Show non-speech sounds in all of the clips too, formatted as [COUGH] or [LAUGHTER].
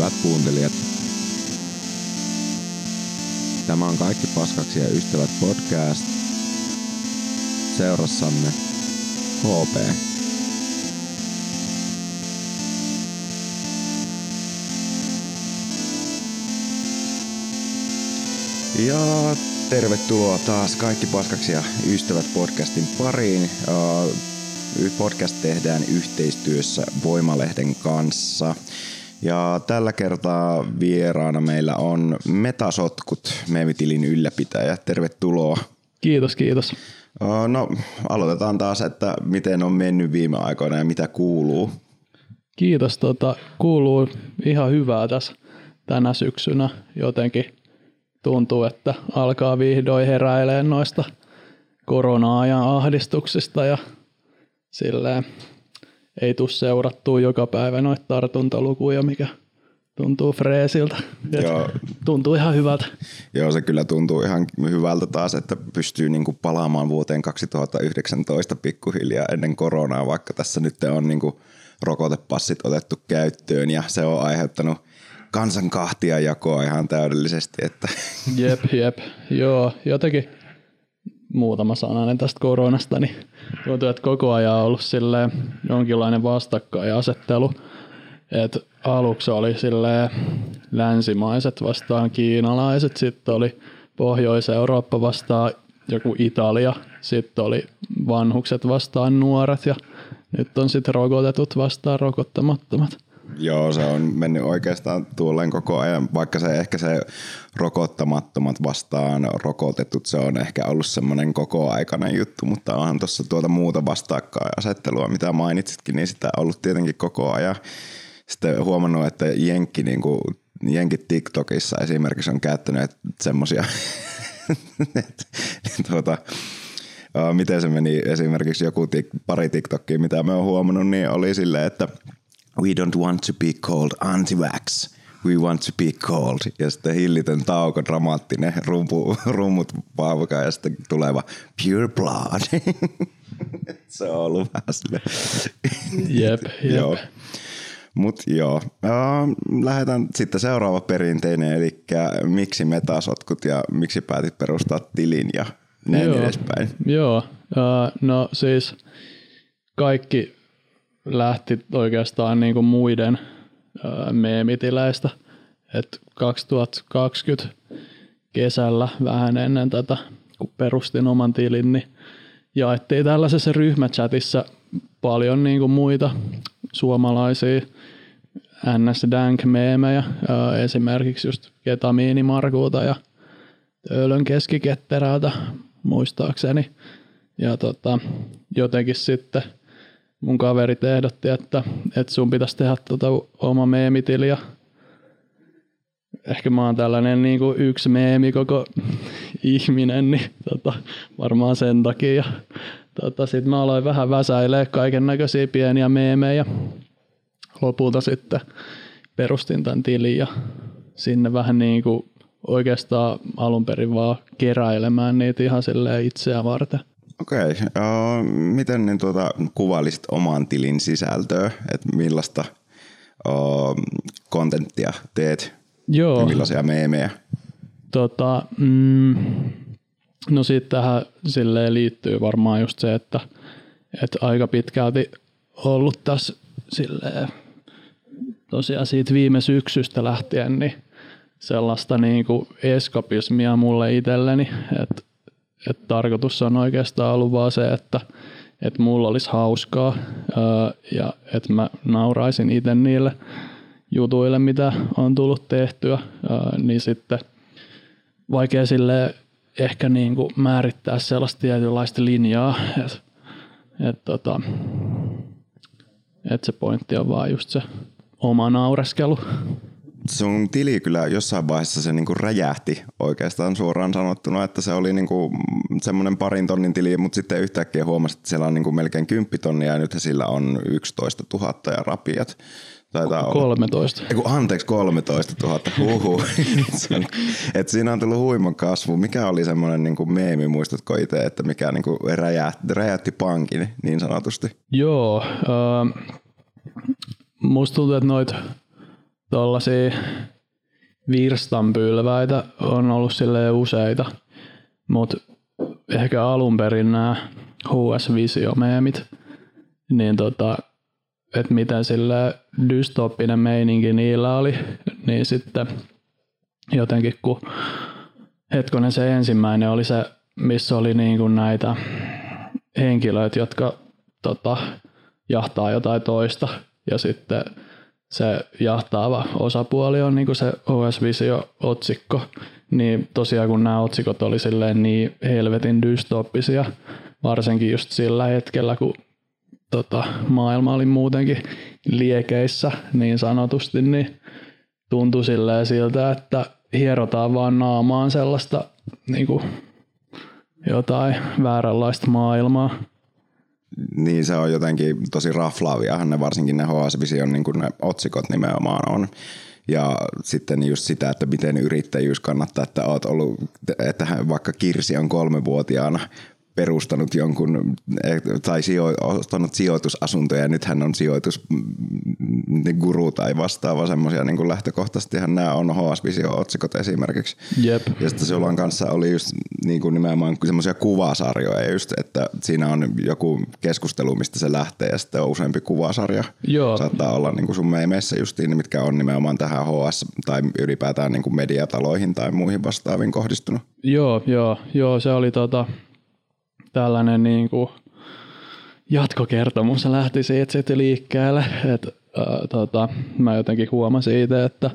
Hyvät kuuntelijat, tämä on Kaikki paskaksi ja ystävät podcast. Seurassamme HP. Ja tervetuloa taas Kaikki paskaksi ja ystävät podcastin pariin. Podcast tehdään yhteistyössä Voimalehden kanssa. Ja tällä kertaa vieraana meillä on Metasotkut, Meemitilin ylläpitäjä. Tervetuloa. Kiitos, kiitos. No, aloitetaan taas, että miten on mennyt viime aikoina ja mitä kuuluu. Kiitos, tota, kuuluu ihan hyvää tässä tänä syksynä. Jotenkin tuntuu, että alkaa vihdoin heräilemään noista korona-ajan ahdistuksista ja silleen ei tule seurattua joka päivä noita tartuntalukuja, mikä tuntuu freesiltä. Joo. Tuntuu ihan hyvältä. Joo, se kyllä tuntuu ihan hyvältä taas, että pystyy niinku palaamaan vuoteen 2019 pikkuhiljaa ennen koronaa, vaikka tässä nyt on niinku rokotepassit otettu käyttöön ja se on aiheuttanut kansan kahtia jakoa ihan täydellisesti. Että. Jep, jep. Joo, jotenkin muutama sananen tästä koronasta, niin tuntuu, että koko ajan on ollut silleen jonkinlainen vastakkainasettelu. Et aluksi oli silleen länsimaiset vastaan kiinalaiset, sitten oli Pohjois-Eurooppa vastaan joku Italia, sitten oli vanhukset vastaan nuoret ja nyt on sitten rokotetut vastaan rokottamattomat. Joo, se on mennyt oikeastaan tuolleen koko ajan, vaikka se ehkä se rokottamattomat vastaan rokotetut, se on ehkä ollut semmoinen koko aikainen juttu, mutta onhan tuossa tuota muuta vastakkainasettelua, mitä mainitsitkin, niin sitä on ollut tietenkin koko ajan. Sitten huomannut, että Jenkki, niin kuin, Jenkki TikTokissa esimerkiksi on käyttänyt semmoisia, [LAUGHS] tuota, miten se meni esimerkiksi joku pari TikTokia, mitä me on huomannut, niin oli silleen, että – we don't want to be called anti-vax. We want to be called. Ja sitten hillitön tauko, dramaattinen rumpu, [LAUGHS] rummut paavuka ja sitten tuleva pure blood. [LAUGHS] se on ollut vähän sille. Jep, jep. joo. Mut joo, uh, lähdetään sitten seuraava perinteinen, eli miksi metasotkut ja miksi päätit perustaa tilin ja näin joo, edespäin. Joo, uh, no siis kaikki lähti oikeastaan niin kuin muiden meemitileistä. Et 2020 kesällä vähän ennen tätä, kun perustin oman tilin, niin jaettiin tällaisessa ryhmächatissa paljon niin kuin muita suomalaisia ns. dank meemejä, esimerkiksi just ketamiinimarkuuta ja töölön keskiketterältä muistaakseni. Ja tota, jotenkin sitten – mun kaverit ehdotti, että, että sun pitäisi tehdä tota oma meemitili ja ehkä mä oon tällainen niin kuin yksi meemi koko [LAUGHS] ihminen, niin tota, varmaan sen takia. tota, sitten mä aloin vähän väsäilee kaiken näköisiä pieniä meemejä. Lopulta sitten perustin tämän tilin ja sinne vähän niin kuin oikeastaan alun perin vaan keräilemään niitä ihan silleen itseä varten. Okei. Okay. Uh, miten niin tuota, kuvailisit oman tilin sisältöä? Että millaista kontenttia uh, teet? Joo. Ja millaisia meemejä? Tota, mm, no sitten tähän silleen liittyy varmaan just se, että, että aika pitkälti ollut tässä silleen, tosiaan siitä viime syksystä lähtien niin sellaista niin kuin eskapismia mulle itselleni, että että tarkoitus on oikeastaan ollut vaan se, että, että mulla olisi hauskaa ja että mä nauraisin itse niille jutuille, mitä on tullut tehtyä, niin sitten vaikea sille ehkä niin kuin määrittää sellaista tietynlaista linjaa, että et tota, et se pointti on vaan just se oma naureskelu sun tili kyllä jossain vaiheessa se niinku räjähti oikeastaan suoraan sanottuna, että se oli niinku semmoinen parin tonnin tili, mutta sitten yhtäkkiä huomasit, että siellä on niinku melkein 10 tonnia ja nyt sillä on 11 000 ja rapiat. Taitaa 13. Eiku, anteeksi, 13 000. Huhu. [LAUGHS] et siinä on tullut huiman kasvu. Mikä oli semmoinen niin meemi, muistatko itse, että mikä niin kuin räjähti, räjähti pankin niin sanotusti? Joo. Äh, musta tuntuu, että noita tuollaisia virstanpylväitä on ollut silleen useita, mutta ehkä alun perin nämä HS Visio-meemit, niin tota, että miten sille dystoppinen meininki niillä oli, niin sitten jotenkin kun hetkonen se ensimmäinen oli se, missä oli niin kuin näitä henkilöitä, jotka tota, jahtaa jotain toista. Ja sitten se jahtaava osapuoli on niin se OS Visio-otsikko, niin tosiaan kun nämä otsikot oli silleen niin helvetin dystoppisia, varsinkin just sillä hetkellä, kun tota, maailma oli muutenkin liekeissä niin sanotusti, niin tuntui silleen siltä, että hierotaan vaan naamaan sellaista niin kuin jotain vääränlaista maailmaa. Niin se on jotenkin tosi raflaaviahan ne varsinkin ne HS Vision niin ne otsikot nimenomaan on. Ja sitten just sitä, että miten yrittäjyys kannattaa, että oot ollut, että vaikka Kirsi on kolmevuotiaana perustanut jonkun tai sijo, ostanut sijoitusasuntoja ja nyt hän on sijoitus mm, guru tai vastaava semmoisia niin lähtökohtaisestihan nämä on HS Visio-otsikot esimerkiksi. Jep. Ja sitten Sulan kanssa oli just niin kuin nimenomaan semmoisia kuvasarjoja just, että siinä on joku keskustelu, mistä se lähtee ja sitten on useampi kuvasarja. Joo. Saattaa olla niin kuin sun meimeissä justiin, mitkä on nimenomaan tähän HS tai ylipäätään niin kuin mediataloihin tai muihin vastaaviin kohdistunut. Joo, joo, joo, se oli tota, tällainen niin kuin jatkokertomus lähti siitä sitten liikkeelle. Et, ää, tota, mä jotenkin huomasin siitä, että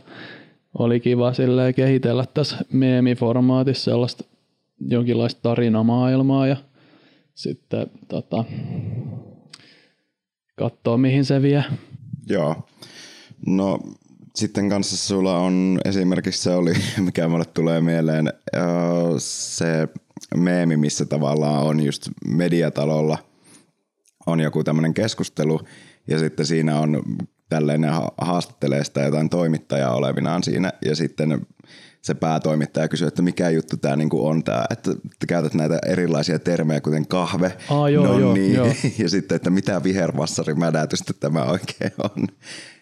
oli kiva kehitellä tässä meemiformaatissa sellaista jonkinlaista tarinamaailmaa ja sitten tota, katsoa mihin se vie. Joo. No sitten kanssa sulla on esimerkiksi se oli, [LAUGHS] mikä mulle tulee mieleen, se meemi, missä tavallaan on just mediatalolla on joku tämmöinen keskustelu ja sitten siinä on tällainen haastattelee sitä jotain toimittajaa olevinaan siinä ja sitten se päätoimittaja kysyy, että mikä juttu tämä niinku on tämä, että käytät näitä erilaisia termejä kuten kahve, Aa, joo, no joo, niin, joo. [LAUGHS] ja sitten, että mitä vihervassarimädätystä tämä oikein on.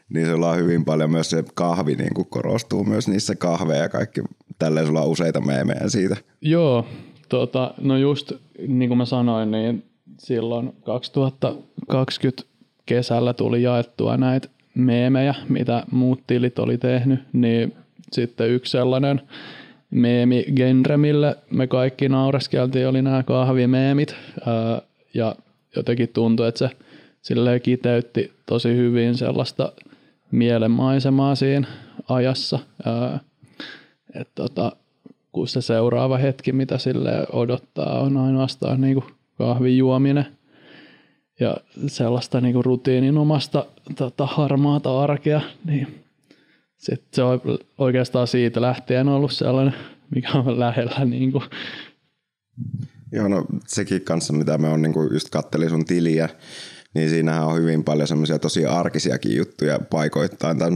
Niin sulla on hyvin paljon myös se kahvi niin kuin korostuu myös niissä kahveja ja kaikki. Tälleen sulla on useita meemejä siitä. Joo, Tota, no just niin kuin mä sanoin, niin silloin 2020 kesällä tuli jaettua näitä meemejä, mitä muut tilit oli tehnyt, niin sitten yksi sellainen meemi-genre, mille me kaikki naureskeltiin, oli nämä kahvimeemit. Ää, ja jotenkin tuntui, että se silleen kiteytti tosi hyvin sellaista mielenmaisemaa siinä ajassa. Ää, et tota, kun se seuraava hetki, mitä sille odottaa, on ainoastaan niin kuin kahvin juominen ja sellaista niin kuin rutiininomasta tota, harmaata arkea, niin sit se on oikeastaan siitä lähtien ollut sellainen, mikä on lähellä. Niin kuin. Joo, no sekin kanssa, mitä me on niin kuin just kattelin sun tiliä, niin siinähän on hyvin paljon semmoisia tosi arkisiakin juttuja paikoittain, tai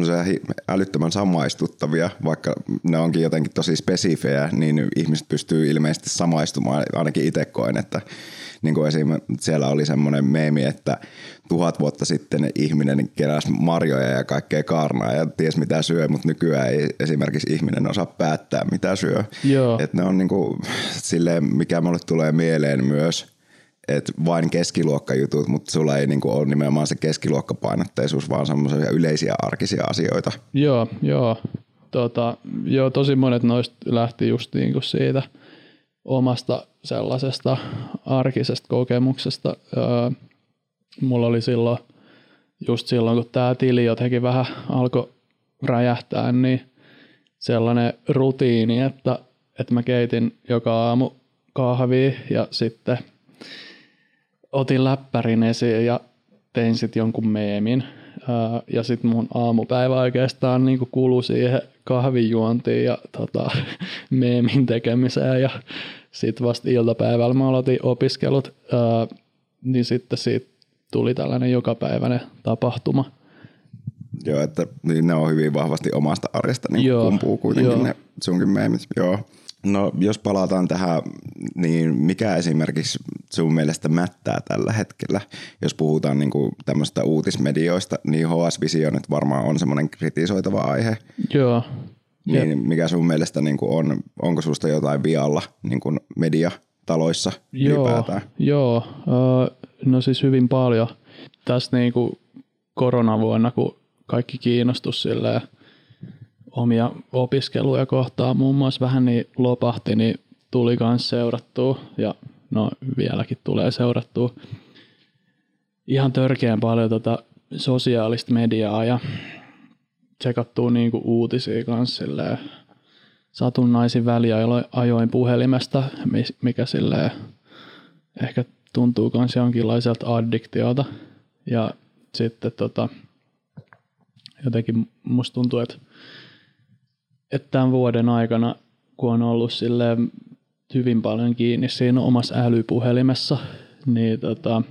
älyttömän samaistuttavia, vaikka ne onkin jotenkin tosi spesifejä, niin ihmiset pystyy ilmeisesti samaistumaan, ainakin itse koen, että niin kuin esim. siellä oli semmoinen meemi, että tuhat vuotta sitten ihminen keräsi marjoja ja kaikkea kaarnaa ja ties mitä syö, mutta nykyään ei esimerkiksi ihminen osaa päättää mitä syö. Joo. Et ne on niin kuin, silleen, mikä mulle tulee mieleen myös – että vain keskiluokkajutut, mutta sulla ei niinku ole nimenomaan se keskiluokkapainotteisuus, vaan semmoisia yleisiä arkisia asioita. Joo, joo. Tota, joo, tosi monet noista lähti just niinku siitä omasta sellaisesta arkisesta kokemuksesta. Öö, mulla oli silloin, just silloin kun tämä tili jotenkin vähän alkoi räjähtää, niin sellainen rutiini, että, että mä keitin joka aamu kahvia ja sitten – otin läppärin esiin ja tein sitten jonkun meemin. ja sitten mun aamupäivä oikeastaan niin kului siihen kahvijuontiin ja tota, [LAUGHS] meemin tekemiseen. Ja sitten vasta iltapäivällä mä aloitin opiskelut, niin sitten siitä tuli tällainen jokapäiväinen tapahtuma. Joo, että niin ne on hyvin vahvasti omasta arjesta, niin joo, kumpuu kuitenkin joo. ne sunkin meemit. Joo. No jos palataan tähän, niin mikä esimerkiksi sun mielestä mättää tällä hetkellä? Jos puhutaan niin kuin tämmöistä uutismedioista, niin HS Visio nyt varmaan on semmoinen kritisoitava aihe. Joo. Niin Jep. mikä sun mielestä niin kuin on, onko susta jotain vialla niin kuin mediataloissa Joo, ylipäätään? joo. No siis hyvin paljon. Tässä niinku koronavuonna, kun kaikki kiinnostus silleen omia opiskeluja kohtaan muun muassa vähän niin lopahti, niin tuli myös seurattua ja no vieläkin tulee seurattua ihan törkeän paljon tota sosiaalista mediaa ja tsekattua niinku uutisia kanssa silleen satunnaisin väliajoin puhelimesta, mi- mikä silleen ehkä tuntuu myös jonkinlaiselta addiktiolta. Ja sitten tota, jotenkin musta tuntuu, että, että tämän vuoden aikana, kun on ollut silleen hyvin paljon kiinni siinä omassa älypuhelimessa, niin tota,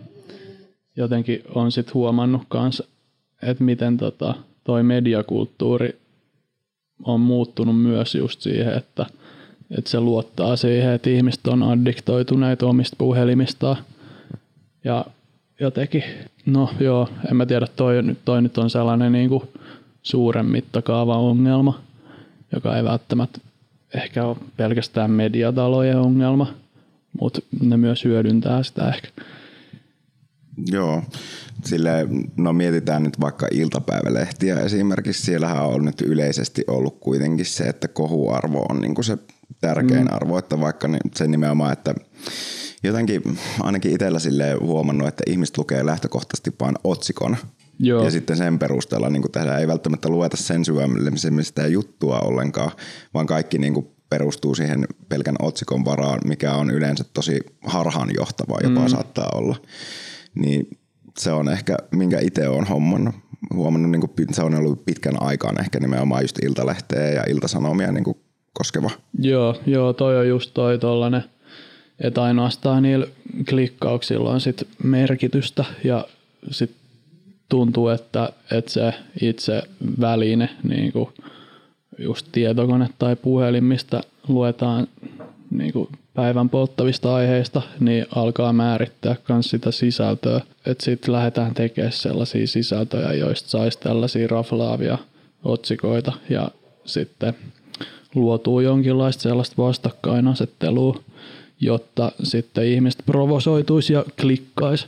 jotenkin on sitten huomannut kanssa, että miten tota, toi mediakulttuuri on muuttunut myös just siihen, että, että se luottaa siihen, että ihmiset on addiktoituneita omista puhelimistaan. Ja jotenkin, no joo, en mä tiedä, toi, toi nyt on sellainen niin kuin suuren mittakaavan ongelma, joka ei välttämättä ehkä ole pelkästään mediatalojen ongelma, mutta ne myös hyödyntää sitä ehkä. Joo, sille no mietitään nyt vaikka iltapäivälehtiä esimerkiksi, siellähän on nyt yleisesti ollut kuitenkin se, että kohuarvo on niin kuin se tärkein mm. arvo, että vaikka se nimenomaan, että jotenkin ainakin itsellä silleen huomannut, että ihmiset lukee lähtökohtaisesti vain otsikon. Joo. Ja sitten sen perusteella niin tehdään, ei välttämättä lueta sen syvemmin sitä juttua ollenkaan, vaan kaikki niin kuin perustuu siihen pelkän otsikon varaan, mikä on yleensä tosi harhaanjohtavaa jopa mm. saattaa olla. Niin se on ehkä, minkä itse olen hommannut, huomannut, niin kuin, se on ollut pitkän aikaan ehkä nimenomaan just Iltalehteä ja Iltasanomia niin kuin koskeva. Joo, joo, toi on just toi tollanen, että ainoastaan niillä klikkauksilla on sit merkitystä ja sit tuntuu, että, että se itse väline, niin kuin just tietokone tai puhelin, mistä luetaan niin kuin päivän polttavista aiheista, niin alkaa määrittää myös sitä sisältöä. Että sitten lähdetään tekemään sellaisia sisältöjä, joista saisi tällaisia raflaavia otsikoita ja sitten luotuu jonkinlaista sellaista vastakkainasettelua, jotta sitten ihmiset provosoituisi ja klikkaisi.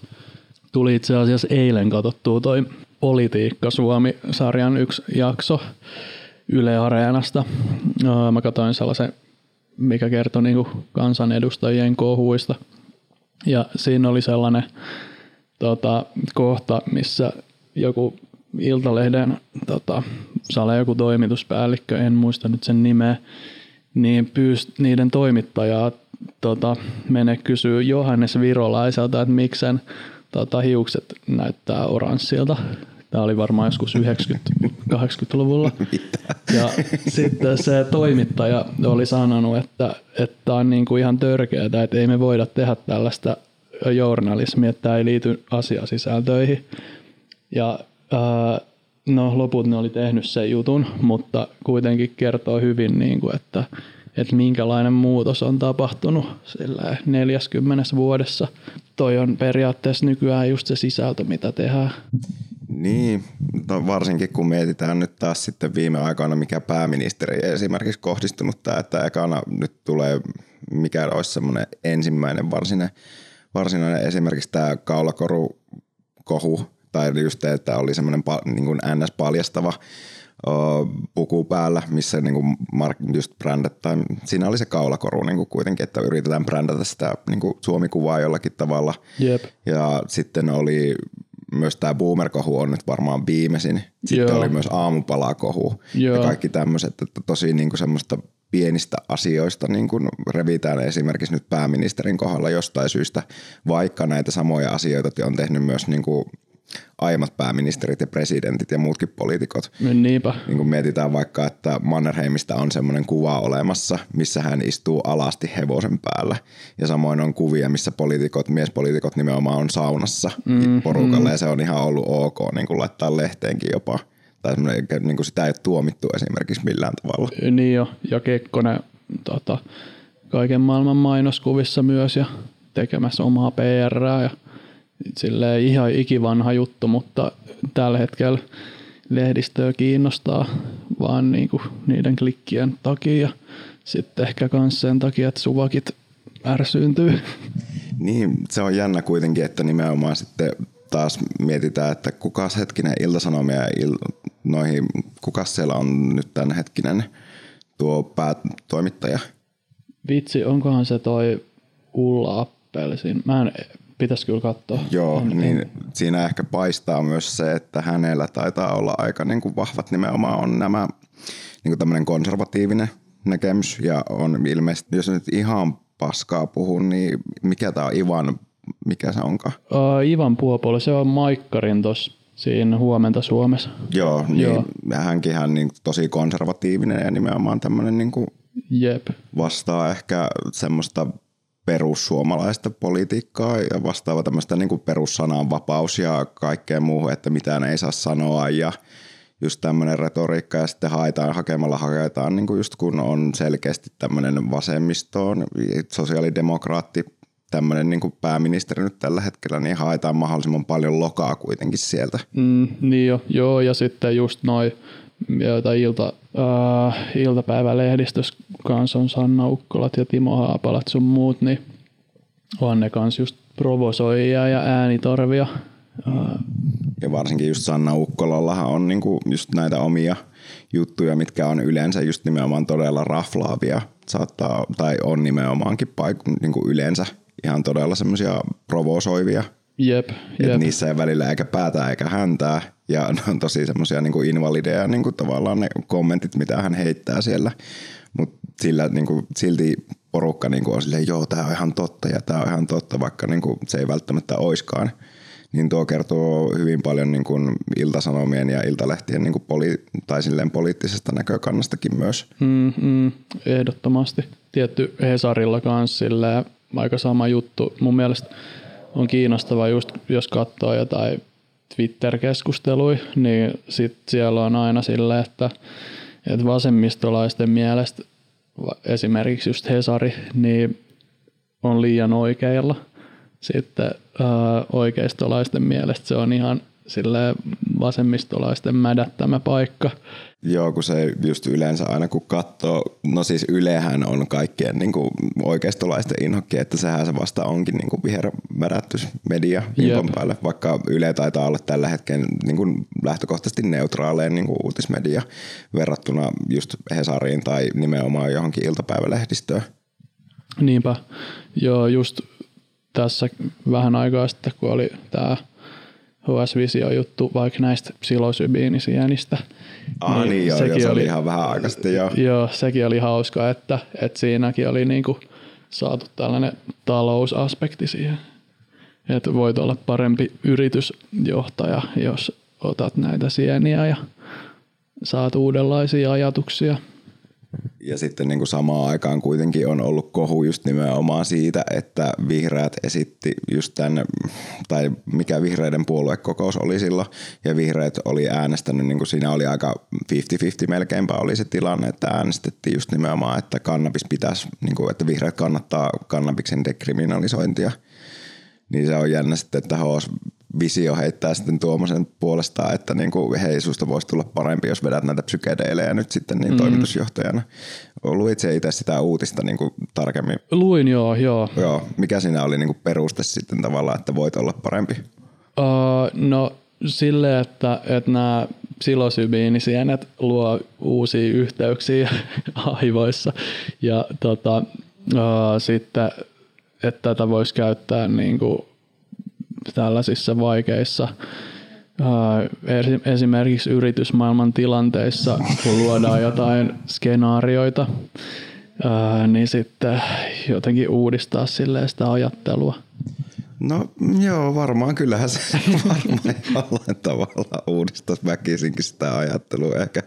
Tuli itse asiassa eilen katsottua toi Politiikka Suomi-sarjan yksi jakso Yle Areenasta. Mä katsoin sellaisen, mikä kertoi niinku kansanedustajien kohuista. Ja siinä oli sellainen tota, kohta, missä joku Iltalehden tota, sale joku toimituspäällikkö, en muista nyt sen nimeä, niin pyysi niiden toimittajaa tota, mene kysyä Johannes Virolaiselta, että miksi sen tota, hiukset näyttää oranssilta. Tämä oli varmaan joskus 90-80-luvulla. [LAUGHS] Ja sitten se toimittaja oli sanonut, että, että on niin kuin ihan törkeää, että ei me voida tehdä tällaista journalismia, että tämä ei liity asiasisältöihin. Ja ää, no loput ne oli tehnyt sen jutun, mutta kuitenkin kertoo hyvin, niin kuin, että, että minkälainen muutos on tapahtunut sillä 40 vuodessa. Toi on periaatteessa nykyään just se sisältö, mitä tehdään. Niin, no varsinkin kun mietitään nyt taas sitten viime aikoina, mikä pääministeri esimerkiksi kohdistunut tämä, että ekana nyt tulee, mikä olisi semmoinen ensimmäinen varsinainen, varsinainen esimerkiksi tämä kaulakoru-kohu, tai just että oli semmoinen niin NS-paljastava puku päällä, missä niin kuin mark, just brändätään, siinä oli se kaulakoru niin kuin kuitenkin, että yritetään brändätä sitä niin kuin Suomi-kuvaa jollakin tavalla. Jep. Ja sitten oli myös tämä boomer-kohu on nyt varmaan viimeisin. Sitten Joo. oli myös aamupalakohu Joo. ja kaikki tämmöiset, että tosi niin kuin semmoista pienistä asioista niin kuin revitään esimerkiksi nyt pääministerin kohdalla jostain syystä, vaikka näitä samoja asioita on tehnyt myös niin kuin aiemmat pääministerit ja presidentit ja muutkin poliitikot. Niinpä. Niin kun mietitään vaikka, että Mannerheimista on semmoinen kuva olemassa, missä hän istuu alasti hevosen päällä. Ja samoin on kuvia, missä poliitikot, miespoliitikot nimenomaan on saunassa mm, porukalla. Mm. Ja se on ihan ollut ok niin kuin laittaa lehteenkin jopa. Tai niin kuin sitä ei ole tuomittu esimerkiksi millään tavalla. Niin jo, ja Kekkonen tota, kaiken maailman mainoskuvissa myös ja tekemässä omaa PR ja silleen ihan ikivanha juttu, mutta tällä hetkellä lehdistöä kiinnostaa vaan niinku niiden klikkien takia ja sitten ehkä myös sen takia, että suvakit ärsyyntyy. Niin, se on jännä kuitenkin, että nimenomaan sitten taas mietitään, että kukas hetkinen iltasanomia il, noihin, kukas siellä on nyt tämän hetkinen tuo päätoimittaja? Vitsi, onkohan se toi Ulla Appelsin? Mä en, pitäisi kyllä katsoa. Joo, on, niin en. siinä ehkä paistaa myös se, että hänellä taitaa olla aika niin kuin vahvat nimenomaan on nämä niin kuin tämmöinen konservatiivinen näkemys ja on ilmeisesti, jos nyt ihan paskaa puhun, niin mikä tämä on Ivan, mikä se onkaan? Uh, Ivan Puopolo, se on Maikkarin tuossa siinä huomenta Suomessa. Joo, niin Joo. hänkin hän niin tosi konservatiivinen ja nimenomaan tämmöinen niin kuin Jep. vastaa ehkä semmoista perussuomalaista politiikkaa ja vastaava tämmöistä niin kuin perussananvapaus ja kaikkea muuhun, että mitään ei saa sanoa ja just tämmöinen retoriikka ja sitten haetaan, hakemalla haketaan, niin kuin just kun on selkeästi tämmöinen vasemmistoon, sosiaalidemokraatti, tämmöinen niin kuin pääministeri nyt tällä hetkellä, niin haetaan mahdollisimman paljon lokaa kuitenkin sieltä. Mm, niin jo, joo, ja sitten just noin, joita ilta, äh, iltapäivälehdistössä kanssa on Sanna Ukkolat ja Timo Haapalat sun muut, niin on ne kanssa just provosoijia ja äänitorvia. Äh, ja varsinkin just Sanna Ukkolallahan on niinku just näitä omia juttuja, mitkä on yleensä just nimenomaan todella raflaavia, saattaa, tai on nimenomaankin paik- niinku yleensä ihan todella semmoisia provosoivia. Jep, jep. Et niissä ei välillä eikä päätä eikä häntää, ja ne on tosi semmoisia niinku invalideja niinku tavallaan ne kommentit, mitä hän heittää siellä, mutta sillä niinku, silti porukka niinku on silleen, joo, tämä on ihan totta ja tämä on ihan totta, vaikka niinku, se ei välttämättä oiskaan niin tuo kertoo hyvin paljon niin kuin iltasanomien ja iltalehtien niin kuin poli- tai silleen poliittisesta näkökannastakin myös. Mm, mm, ehdottomasti. Tietty Hesarilla kanssa aika sama juttu. Mun mielestä on kiinnostava just, jos katsoo jotain Twitter-keskusteluja, niin sit siellä on aina silleen, että, että vasemmistolaisten mielestä esimerkiksi just Hesari, niin on liian oikeilla – sitten äh, oikeistolaisten mielestä se on ihan sille vasemmistolaisten mädättämä paikka. Joo, kun se just yleensä aina kun katsoo, no siis Ylehän on kaikkien niin kuin oikeistolaisten inhokki, että sehän se vasta onkin niin kuin vihermädättysmedia viikon päälle, vaikka Yle taitaa olla tällä hetkellä niin kuin lähtökohtaisesti neutraaleen niin kuin uutismedia verrattuna just Hesariin tai nimenomaan johonkin iltapäivälehdistöön. Niinpä, joo just tässä vähän aikaa sitten, kun oli tämä HS Visio juttu vaikka näistä psilosybiinisienistä. Ah niin, niin joo, sekin joo, oli, oli ihan vähän aikaa sitten joo. Joo, sekin oli hauska, että, että siinäkin oli niinku saatu tällainen talousaspekti siihen. Että voit olla parempi yritysjohtaja, jos otat näitä sieniä ja saat uudenlaisia ajatuksia – ja sitten niin kuin samaan aikaan kuitenkin on ollut kohu just nimenomaan siitä, että vihreät esitti just tänne, tai mikä vihreiden puoluekokous oli silloin, ja vihreät oli äänestänyt, niin kuin siinä oli aika 50-50 melkeinpä oli se tilanne, että äänestettiin just nimenomaan, että kannabis pitäisi, niin kuin, että vihreät kannattaa kannabiksen dekriminalisointia. Niin se on jännä sitten, että HS visio heittää sitten Tuomasen puolestaan, että niin kuin, hei, susta voisi tulla parempi, jos vedät näitä psykedeilejä nyt sitten niin mm. toimitusjohtajana. Luit se itse sitä uutista niin kuin tarkemmin? Luin joo, joo. Joo, mikä siinä oli niin kuin peruste sitten tavallaan, että voit olla parempi? Uh, no sille, että, että nämä psilosybiinisienet luo uusia yhteyksiä [LAUGHS] aivoissa ja tota, uh, sitten, että tätä voisi käyttää niin kuin tällaisissa vaikeissa esimerkiksi yritysmaailman tilanteissa, kun luodaan jotain skenaarioita, niin sitten jotenkin uudistaa sille sitä ajattelua. No joo, varmaan kyllähän se [LAUGHS] varmaan jollain tavalla uudistaisi väkisinkin sitä ajattelua. Ehkä,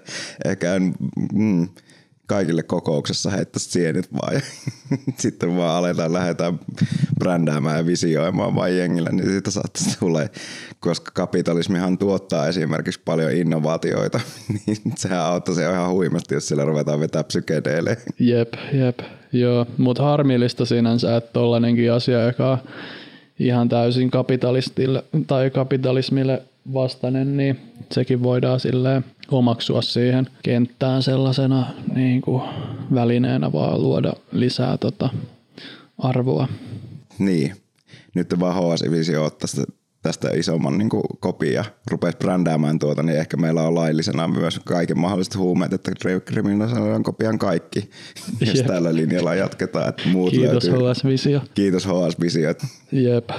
ehkä en, mm, kaikille kokouksessa heittäisi sienit vaan ja [LAUGHS] sitten vaan aletaan, lähdetään brändäämään ja visioimaan vain jengillä, niin siitä saattaisi tulla, koska kapitalismihan tuottaa esimerkiksi paljon innovaatioita, [LAUGHS] niin sehän auttaisi ihan huimasti, jos siellä ruvetaan vetää psykedeille. Jep, jep, joo, mutta harmillista sinänsä, että tollainenkin asia, joka ihan täysin kapitalistille tai kapitalismille vastainen, niin sekin voidaan silleen omaksua siihen kenttään sellaisena niin kuin välineenä vaan luoda lisää tota arvoa. Niin. Nyt vaan HS Visio ottaa tästä isomman niin kuin, kopia rupeat brändäämään tuota, niin ehkä meillä on laillisena myös kaiken mahdolliset huumeet, että kriminalisoidaan kopian kaikki, jos Jep. tällä linjalla jatketaan. Että muut Kiitos löytyy. HS Visio. Kiitos HS Visio. Jep.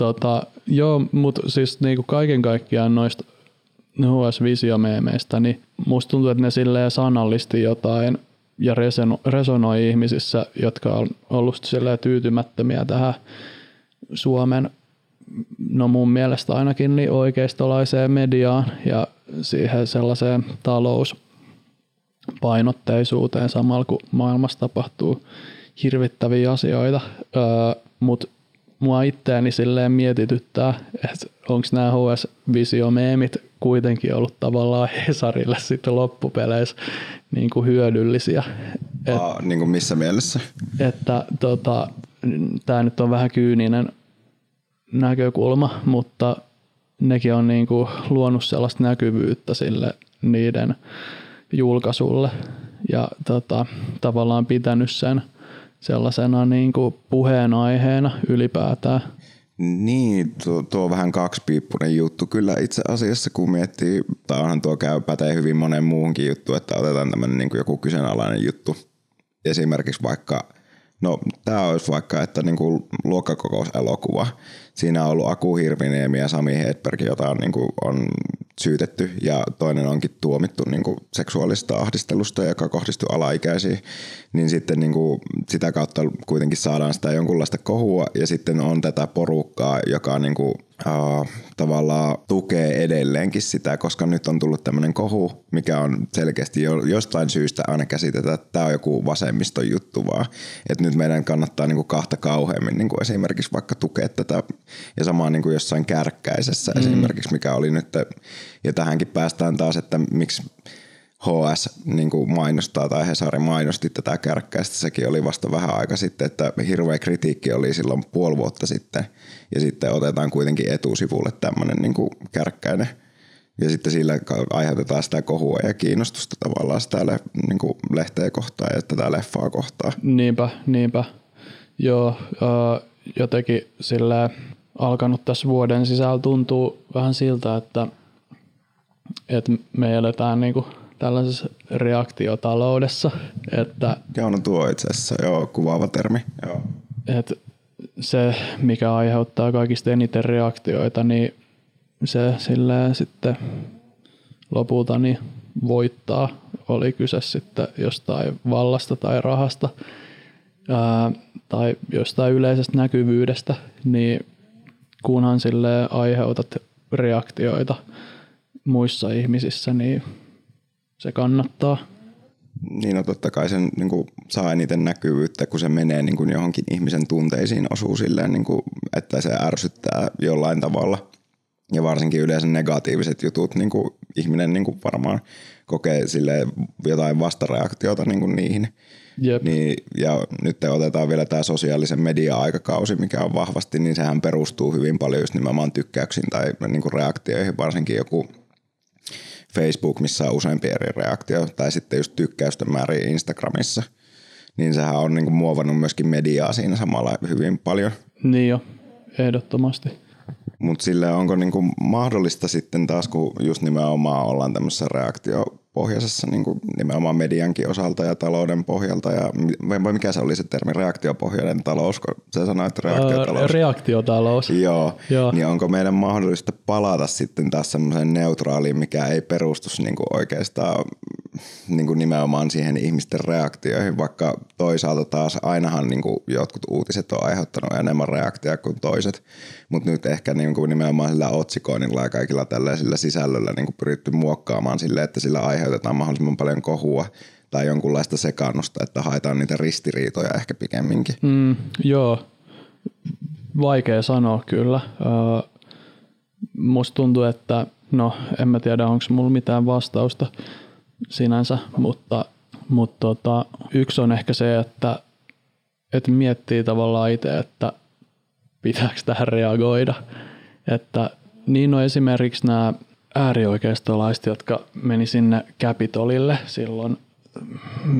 Tota, joo, mutta siis niinku kaiken kaikkiaan noista HS Visio-meemeistä, niin musta tuntuu, että ne silleen sanallisti jotain ja resonoi ihmisissä, jotka on ollut silleen tyytymättömiä tähän Suomen, no mun mielestä ainakin niin oikeistolaiseen mediaan ja siihen sellaiseen talouspainotteisuuteen samalla kun maailmassa tapahtuu hirvittäviä asioita, öö, mutta mua itseäni silleen mietityttää, että onko nämä HS-visiomeemit kuitenkin ollut tavallaan Hesarille sitten loppupeleissä niin kuin hyödyllisiä. Et, Aa, niin kuin missä mielessä? Että tota, tämä nyt on vähän kyyninen näkökulma, mutta nekin on niin kuin luonut sellaista näkyvyyttä sille niiden julkaisulle ja tota, tavallaan pitänyt sen – sellaisena niin kuin puheenaiheena ylipäätään. Niin, tuo, tuo on vähän kaksipiippunen juttu kyllä itse asiassa, kun miettii, tai onhan tuo käy pätee hyvin monen muuhunkin juttu, että otetaan tämmöinen niin kuin joku kyseenalainen juttu. Esimerkiksi vaikka, no tämä olisi vaikka, että niin kuin luokkakokouselokuva. Siinä on ollut Aku Hirviniemi ja Sami Hedberg, jota on, niin kuin, on syytetty. Ja toinen onkin tuomittu niin kuin seksuaalista ahdistelusta, joka kohdistuu alaikäisiin, niin sitten niin kuin sitä kautta kuitenkin saadaan sitä jonkunlaista kohua. Ja sitten on tätä porukkaa, joka niin kuin uh, tavallaan tukee edelleenkin sitä, koska nyt on tullut tämmöinen kohu, mikä on selkeästi jo, jostain syystä aina käsitetä, että tämä on joku vasemmiston juttu vaan. Että nyt meidän kannattaa niin kuin kahta kauheammin niin kuin esimerkiksi vaikka tukea tätä ja samaan niin kuin jossain kärkkäisessä mm. esimerkiksi, mikä oli nyt, ja tähänkin päästään taas, että miksi HS niin kuin mainostaa tai Hesari mainosti tätä kärkkäistä. Sekin oli vasta vähän aika sitten, että hirveä kritiikki oli silloin puoli vuotta sitten ja sitten otetaan kuitenkin etusivulle tämmöinen niin kuin kärkkäinen ja sitten sillä aiheutetaan sitä kohua ja kiinnostusta tavallaan sitä le, niin kuin lehteä kohtaan ja tätä leffaa kohtaan. Niinpä, niinpä. Joo, jotenkin sillä alkanut tässä vuoden sisällä tuntuu vähän siltä, että, että me eletään niin kuin tällaisessa reaktiotaloudessa. Että, joo, no tuo itse asiassa joo, kuvaava termi. Joo. Että se, mikä aiheuttaa kaikista eniten reaktioita, niin se silleen sitten lopulta niin voittaa. Oli kyse sitten jostain vallasta tai rahasta ää, tai jostain yleisestä näkyvyydestä, niin kunhan sille aiheutat reaktioita muissa ihmisissä, niin se kannattaa. Niin no totta kai sen niin kuin, saa eniten näkyvyyttä, kun se menee niin kuin, johonkin ihmisen tunteisiin osuu silleen, niin kuin, että se ärsyttää jollain tavalla. Ja varsinkin yleensä negatiiviset jutut, niin kuin, ihminen niin kuin, varmaan kokee sille jotain vastareaktiota niin kuin, niihin. Jep. Niin, ja nyt otetaan vielä tämä sosiaalisen media-aikakausi, mikä on vahvasti, niin sehän perustuu hyvin paljon just nimenomaan tykkäyksiin tai niin kuin reaktioihin, varsinkin joku Facebook, missä on useampi eri reaktio, tai sitten just tykkäysten määriä Instagramissa, niin sehän on niin kuin muovannut myöskin mediaa siinä samalla hyvin paljon. Niin jo, ehdottomasti. Mutta sille onko niinku mahdollista sitten taas, kun just nimenomaan ollaan tämmöisessä reaktiopohjaisessa niin kuin nimenomaan mediankin osalta ja talouden pohjalta, ja vai mikä se oli se termi, reaktiopohjainen talous, kun sä sanoit reaktiotalous. Öö, reaktiotalous. Joo, Joo, niin onko meidän mahdollista palata sitten taas semmoiseen neutraaliin, mikä ei perustu niin kuin oikeastaan niin kuin nimenomaan siihen ihmisten reaktioihin, vaikka toisaalta taas ainahan niin kuin jotkut uutiset on aiheuttanut enemmän reaktia kuin toiset, mutta nyt ehkä niin kuin nimenomaan sillä otsikoinnilla ja kaikilla tällaisilla sisällöllä niin kuin pyritty muokkaamaan sille, että sillä aiheutetaan mahdollisimman paljon kohua tai jonkunlaista sekannusta, että haetaan niitä ristiriitoja ehkä pikemminkin. Mm, joo, vaikea sanoa kyllä. Öö, musta tuntuu, että no en mä tiedä onko mulla mitään vastausta sinänsä, mutta, mutta tota, yksi on ehkä se, että, että miettii tavallaan itse, että pitääkö tähän reagoida. Että niin on esimerkiksi nämä äärioikeistolaiset, jotka meni sinne Capitolille silloin.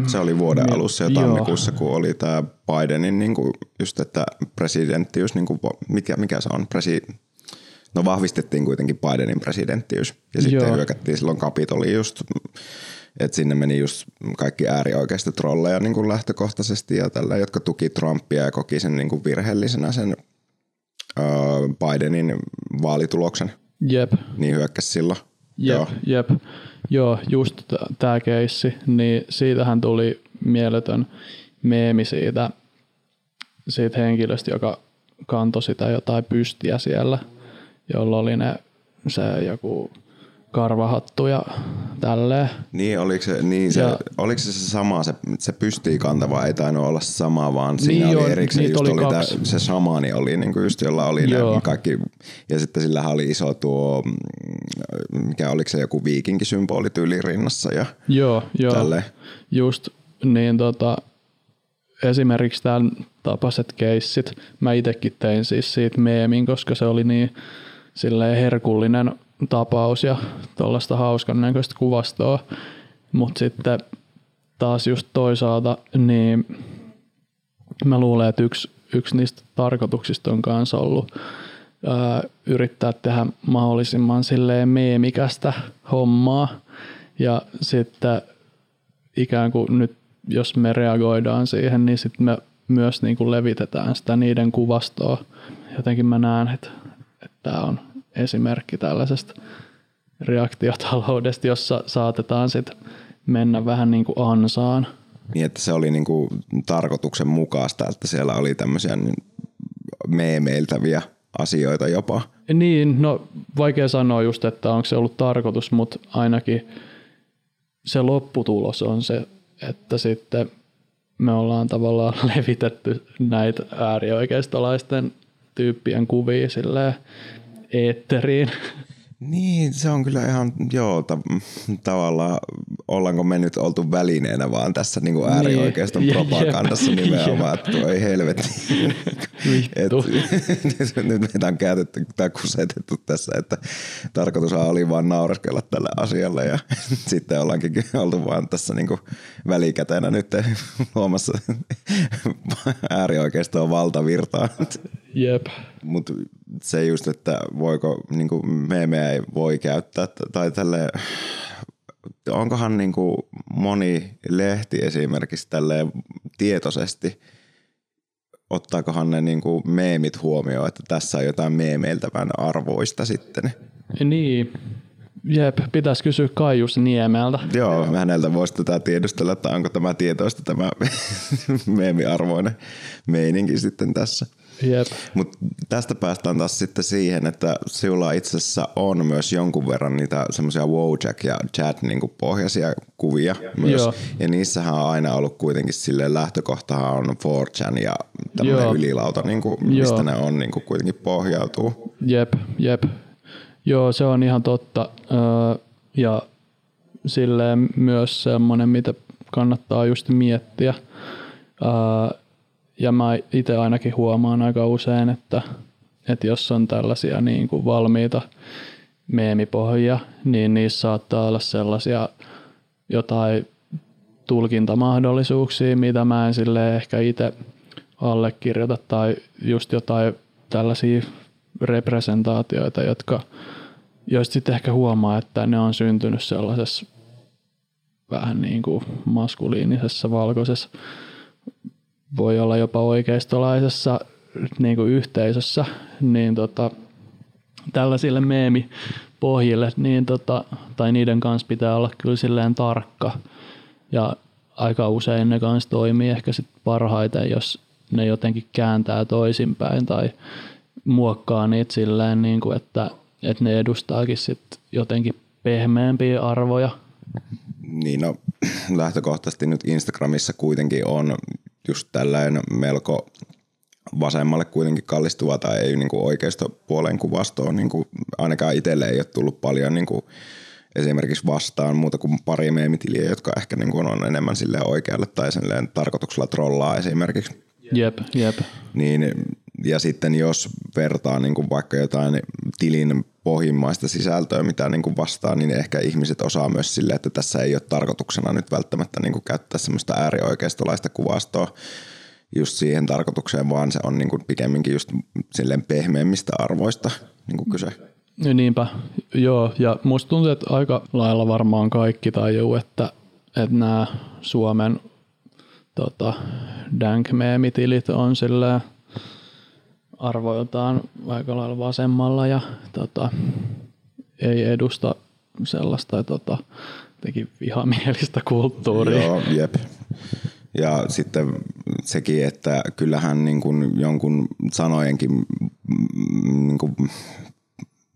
Se oli vuoden alussa ja tammikuussa, kun oli tämä Bidenin niin kuin just, että presidenttiys, niin kuin, mikä, mikä se on, presi, no vahvistettiin kuitenkin Bidenin presidenttiys ja sitten Joo. hyökättiin silloin Capitoliin just, että sinne meni just kaikki äärioikeista trolleja niin kuin lähtökohtaisesti ja tällä, jotka tuki Trumpia ja koki sen niin kuin virheellisenä sen Bidenin vaalituloksen. Jep. Niin hyökkäsi silloin. Jep, Joo. jep. Joo, just tämä keissi, niin siitähän tuli mieletön meemi siitä, siitä henkilöstä, joka kantoi sitä jotain pystiä siellä, jolla oli ne, se joku karvahattu ja tälleen. Niin, oliko se, niin se, ja, oliko se, se sama, se, se pystii kantava, ei tainnut olla sama, vaan siinä niin oli erikseen just oli, oli tää, se shamaani oli niin kuin just, jolla oli Joo. ne kaikki, ja sitten sillä oli iso tuo, mm, mikä oliko se joku viikinkisymboli tyyli rinnassa ja Joo, joo. Tälleen. just niin tota, esimerkiksi tämän tapaiset keissit, mä itsekin tein siis siitä meemin, koska se oli niin silleen herkullinen tapaus ja tuollaista hauskan näköistä kuvastoa. Mutta sitten taas just toisaalta, niin mä luulen, että yksi, yksi niistä tarkoituksista on kanssa ollut ää, yrittää tehdä mahdollisimman silleen meemikästä hommaa. Ja sitten ikään kuin nyt, jos me reagoidaan siihen, niin sitten me myös niin kuin levitetään sitä niiden kuvastoa. Jotenkin mä näen, että, että tämä on esimerkki tällaisesta reaktiotaloudesta, jossa saatetaan sitten mennä vähän niin kuin ansaan. Niin, että se oli niin kuin tarkoituksen mukaista, että siellä oli tämmöisiä meemeiltäviä asioita jopa. Niin, no vaikea sanoa just, että onko se ollut tarkoitus, mutta ainakin se lopputulos on se, että sitten me ollaan tavallaan [LAUGHS] levitetty näitä äärioikeistolaisten tyyppien kuvia silleen eetteriin. Niin, se on kyllä ihan, joo, ta- tavallaan ollaanko me nyt oltu välineenä vaan tässä niin kuin äärioikeiston niin. propagandassa nimenomaan, että toi helvetti. Et, [LAUGHS] nyt meitä on käytetty tai kusetettu tässä, että tarkoitus oli vaan nauraskella tälle asialle ja [LAUGHS] sitten ollaankin oltu vaan tässä niin kuin välikätenä nyt [LAUGHS] luomassa äärioikeistoa valtavirtaa. Jep. Mutta se just, että voiko niinku memeä ei voi käyttää tai tälle onkohan niinku moni lehti esimerkiksi tälle tietoisesti ottaakohan ne niinku meemit huomioon, että tässä on jotain meemeiltävän arvoista sitten. Niin, Jep, pitäisi kysyä Kaijus Niemeltä. Joo, häneltä voisi tätä tiedustella, että onko tämä tietoista tämä [LAUGHS] meemiarvoinen meininki sitten tässä. Yep. Mutta tästä päästään taas sitten siihen, että sinulla itse asiassa on myös jonkun verran niitä semmoisia Wojak ja chat niin pohjaisia kuvia myös. Joo. Ja niissähän on aina ollut kuitenkin sille lähtökohtahan on 4chan ja tämmöinen ylilauta, niin kuin, mistä Joo. ne on niin kuin kuitenkin pohjautuu. Jep, jep. Joo, se on ihan totta. Ja silleen myös semmoinen, mitä kannattaa just miettiä ja mä itse ainakin huomaan aika usein, että, että jos on tällaisia niin kuin valmiita meemipohjia, niin niissä saattaa olla sellaisia jotain tulkintamahdollisuuksia, mitä mä en sille ehkä itse allekirjoita, tai just jotain tällaisia representaatioita, jotka, joista sitten ehkä huomaa, että ne on syntynyt sellaisessa vähän niin kuin maskuliinisessa valkoisessa voi olla jopa oikeistolaisessa niin kuin yhteisössä, niin tota, tällaisille meemipohjille, niin tota, tai niiden kanssa pitää olla kyllä silleen tarkka. Ja aika usein ne kanssa toimii ehkä sit parhaiten, jos ne jotenkin kääntää toisinpäin tai muokkaa niitä silleen, niin kuin, että, että ne edustaakin sit jotenkin pehmeämpiä arvoja. Niin no, lähtökohtaisesti nyt Instagramissa kuitenkin on just tällainen melko vasemmalle kuitenkin kallistuva tai ei niin kuin oikeistopuolen kuvastoon. Niin kuin ainakaan itselle ei ole tullut paljon niin kuin esimerkiksi vastaan muuta kuin pari meemitiliä, jotka ehkä niin kuin on enemmän sille oikealle tai tarkoituksella trollaa esimerkiksi. Jep, jep. Niin, ja sitten jos vertaa niin kuin vaikka jotain tilin pohjimmaista sisältöä, mitä niin kuin vastaa, niin ehkä ihmiset osaa myös sille, että tässä ei ole tarkoituksena nyt välttämättä niin kuin käyttää semmoista äärioikeistolaista kuvastoa just siihen tarkoitukseen, vaan se on niin kuin pikemminkin just silleen pehmeämmistä arvoista niin kuin kyse. Ja niinpä, joo. Ja musta tuntuu, että aika lailla varmaan kaikki tajuu, että, että nämä Suomen tota, dank on silleen arvoiltaan aika lailla vasemmalla ja tota, ei edusta sellaista tota, vihamielistä kulttuuria. Joo, jep. Ja sitten sekin, että kyllähän niin kuin jonkun sanojenkin mm, niin kuin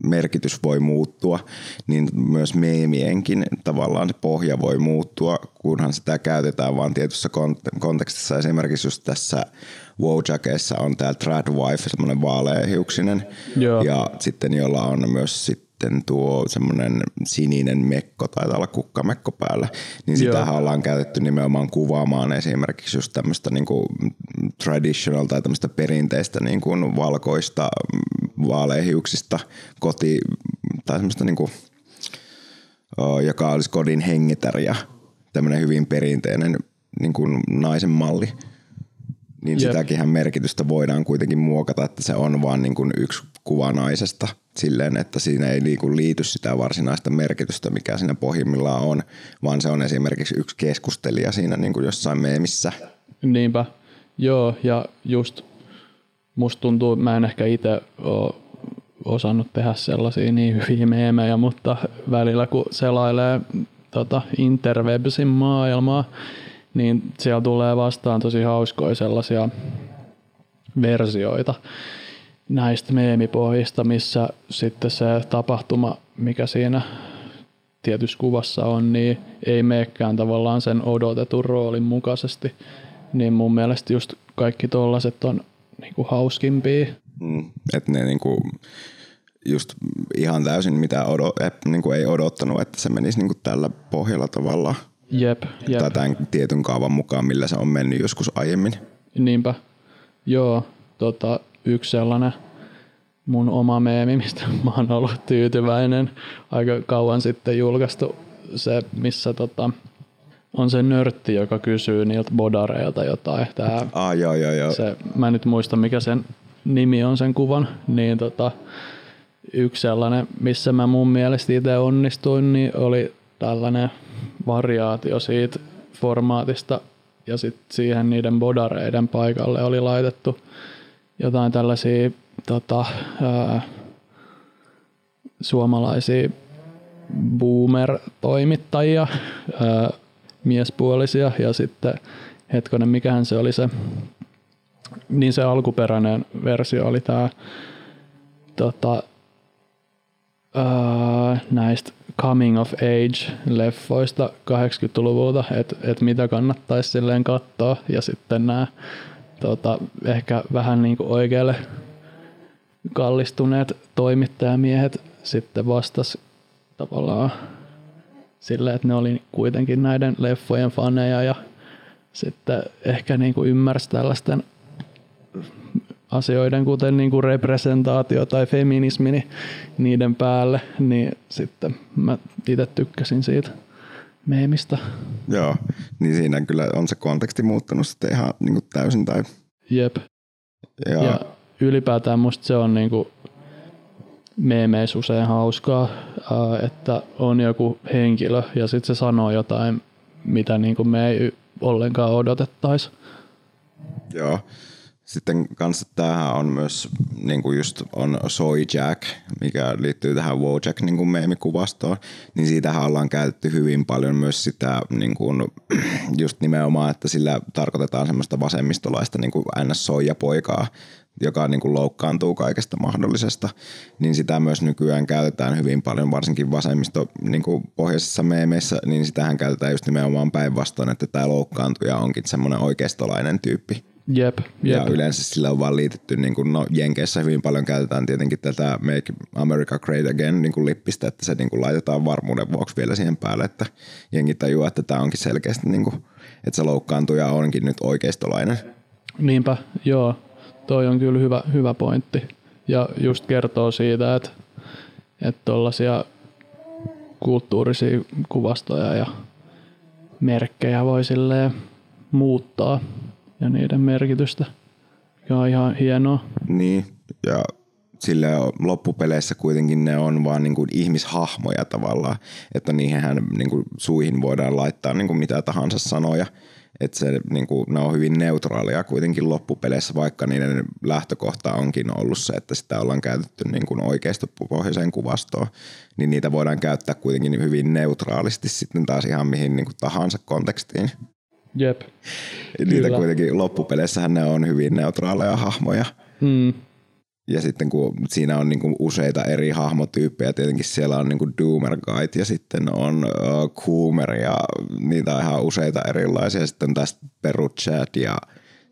merkitys voi muuttua, niin myös meemienkin tavallaan se pohja voi muuttua, kunhan sitä käytetään vain tietyssä kontekstissa. Esimerkiksi just tässä Wojakeissa on tämä Trad Wife, semmoinen vaaleahiuksinen, Joo. ja sitten jolla on myös sitten tuo semmoinen sininen mekko, tai olla kukkamekko päällä, niin sitä ollaan käytetty nimenomaan kuvaamaan esimerkiksi just tämmöistä niinku traditional tai tämmöistä perinteistä niinku valkoista vaaleahiuksista koti, tai semmoista niinku, joka olisi kodin hengitär ja tämmöinen hyvin perinteinen niin kuin naisen malli niin Jep. sitäkin merkitystä voidaan kuitenkin muokata, että se on vaan niin kuin yksi kuva naisesta silleen, että siinä ei niin kuin liity sitä varsinaista merkitystä, mikä siinä pohjimmillaan on, vaan se on esimerkiksi yksi keskustelija siinä niin kuin jossain meemissä. Niinpä, joo, ja just musta tuntuu, mä en ehkä itse ole osannut tehdä sellaisia niin hyviä meemejä, mutta välillä kun selailee tota, interwebsin maailmaa, niin siellä tulee vastaan tosi hauskoja sellaisia versioita näistä meemipohjista, missä sitten se tapahtuma, mikä siinä tietyssä kuvassa on, niin ei meekään tavallaan sen odotetun roolin mukaisesti. Niin mun mielestä just kaikki tollaset on niinku hauskimpia. Mm, että ne niinku just ihan täysin mitä odot, niinku ei odottanut, että se menisi niinku tällä pohjalla tavallaan. Jep, jep. Tai tämän tietyn kaavan mukaan, millä se on mennyt joskus aiemmin. Niinpä. Joo, tota, yksi sellainen mun oma meemi, mistä mä oon ollut tyytyväinen. Aika kauan sitten julkaistu se, missä tota, on se nörtti, joka kysyy niiltä bodareilta jotain. Tää, ah, joo, joo, joo. Se, mä en nyt muista, mikä sen nimi on sen kuvan. Niin tota, yksi sellainen, missä mä mun mielestä itse onnistuin, niin oli tällainen variaatio siitä formaatista ja sitten siihen niiden bodareiden paikalle oli laitettu jotain tällaisia tota, ää, suomalaisia boomer-toimittajia, ää, miespuolisia ja sitten hetkonen, mikähän se oli se, niin se alkuperäinen versio oli tämä tota, näistä coming of age-leffoista 80-luvulta, että et mitä kannattaisi silleen katsoa. Ja sitten nämä tota, ehkä vähän niin kuin oikealle kallistuneet toimittajamiehet sitten vastas tavallaan silleen, että ne oli kuitenkin näiden leffojen faneja ja sitten ehkä niin kuin ymmärsi tällaisten asioiden, kuten niin kuin representaatio tai feminismi, niin niiden päälle, niin sitten mä itse tykkäsin siitä meemistä. Joo, niin siinä kyllä on se konteksti muuttunut sitten ihan niin kuin täysin. Tai... Jep. Ja, ja ylipäätään musta se on niin kuin meemeissä usein hauskaa, että on joku henkilö ja sitten se sanoo jotain, mitä niin kuin me ei ollenkaan odotettaisi. Joo, sitten kanssa tämähän on myös niin kuin just on Soy Jack, mikä liittyy tähän Wojak niin kuin meemikuvastoon, niin siitähän ollaan käytetty hyvin paljon myös sitä niin kuin, [CLEARS THROAT] just nimenomaan, että sillä tarkoitetaan semmoista vasemmistolaista niin kuin ns. poikaa, joka niin kuin loukkaantuu kaikesta mahdollisesta, niin sitä myös nykyään käytetään hyvin paljon, varsinkin vasemmisto niin kuin pohjoisessa meemeissä, niin sitähän käytetään just nimenomaan päinvastoin, että tämä loukkaantuja onkin semmoinen oikeistolainen tyyppi. Jep, jep. Ja yleensä sillä on vaan liitetty, niin kuin, no Jenkeissä hyvin paljon käytetään tietenkin tätä Make America Great Again niin kuin lippistä, että se niin kuin laitetaan varmuuden vuoksi vielä siihen päälle, että jengi tajuaa, että tämä onkin selkeästi, niin kuin, että se loukkaantuja onkin nyt oikeistolainen. Niinpä, joo. Toi on kyllä hyvä, hyvä pointti. Ja just kertoo siitä, että että tuollaisia kulttuurisia kuvastoja ja merkkejä voi muuttaa ja niiden merkitystä, Ja on ihan hienoa. Niin, ja sille loppupeleissä kuitenkin ne on vaan niin kuin ihmishahmoja tavallaan, että niihin niin kuin suihin voidaan laittaa niin kuin mitä tahansa sanoja – että se, niin kuin, ne on hyvin neutraalia kuitenkin loppupeleissä, vaikka niiden lähtökohta onkin ollut se, että sitä ollaan käytetty niin kuin pohjoiseen kuvastoon, niin niitä voidaan käyttää kuitenkin hyvin neutraalisti sitten taas ihan mihin niin kuin tahansa kontekstiin. Jep. Niitä Kyllä. kuitenkin loppupeleissähän ne on hyvin neutraaleja hahmoja. Hmm. Ja sitten kun siinä on niinku useita eri hahmotyyppejä, tietenkin siellä on niinku Doomer Guide ja on uh, Coomer ja niitä on ihan useita erilaisia. Sitten on tästä Peru Chat ja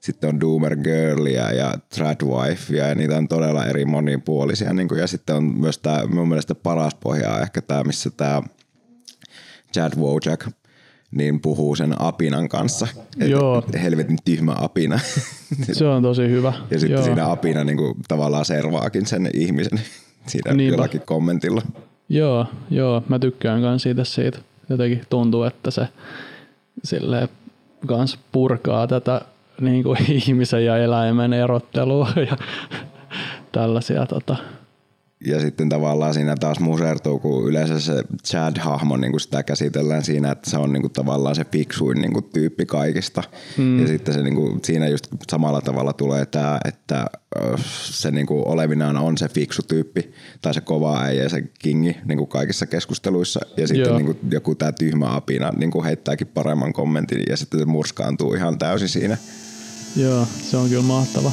sitten on Doomer Girlia ja Tradwife ja niitä on todella eri monipuolisia. Niinku, ja sitten on myös tämä mun mielestä paras pohja ehkä tämä, missä tämä Chad Wojak niin puhuu sen apinan kanssa. Joo. Helvetin tyhmä apina. Se on tosi hyvä. Ja sitten Joo. siinä apina niin kuin, tavallaan servaakin sen ihmisen siinä Niinpä. jollakin kommentilla. Joo, joo, mä tykkään myös siitä, siitä. Jotenkin tuntuu, että se sille kans purkaa tätä niin kuin [LAUGHS] ihmisen ja eläimen erottelua ja [LAUGHS] tällaisia tota, ja sitten tavallaan siinä taas musertuu, kun yleensä se Chad-hahmo, niin kuin sitä käsitellään siinä, että se on niin kuin tavallaan se fiksuin niin kuin tyyppi kaikista. Mm. Ja sitten se niin kuin, siinä just samalla tavalla tulee tämä, että se niin kuin olevinaan on se fiksu tyyppi tai se kova äijä, se kingi niin kuin kaikissa keskusteluissa. Ja sitten niin kuin joku tämä tyhmä apina niin kuin heittääkin paremman kommentin ja sitten se murskaantuu ihan täysin siinä. Joo, se on kyllä mahtava.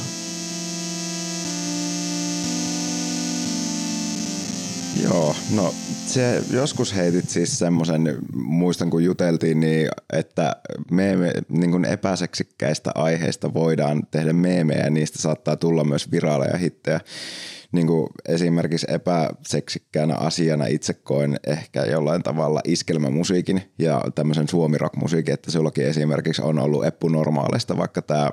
Joo, no se joskus heitit siis semmoisen, muistan kun juteltiin, niin että meeme, niin kuin epäseksikkäistä aiheista voidaan tehdä meemejä ja niistä saattaa tulla myös viraaleja hittejä. Niin kuin esimerkiksi epäseksikkäänä asiana itse koen ehkä jollain tavalla iskelmämusiikin ja tämmöisen suomirock-musiikin, että sullakin esimerkiksi on ollut Eppu Normaalista vaikka tämä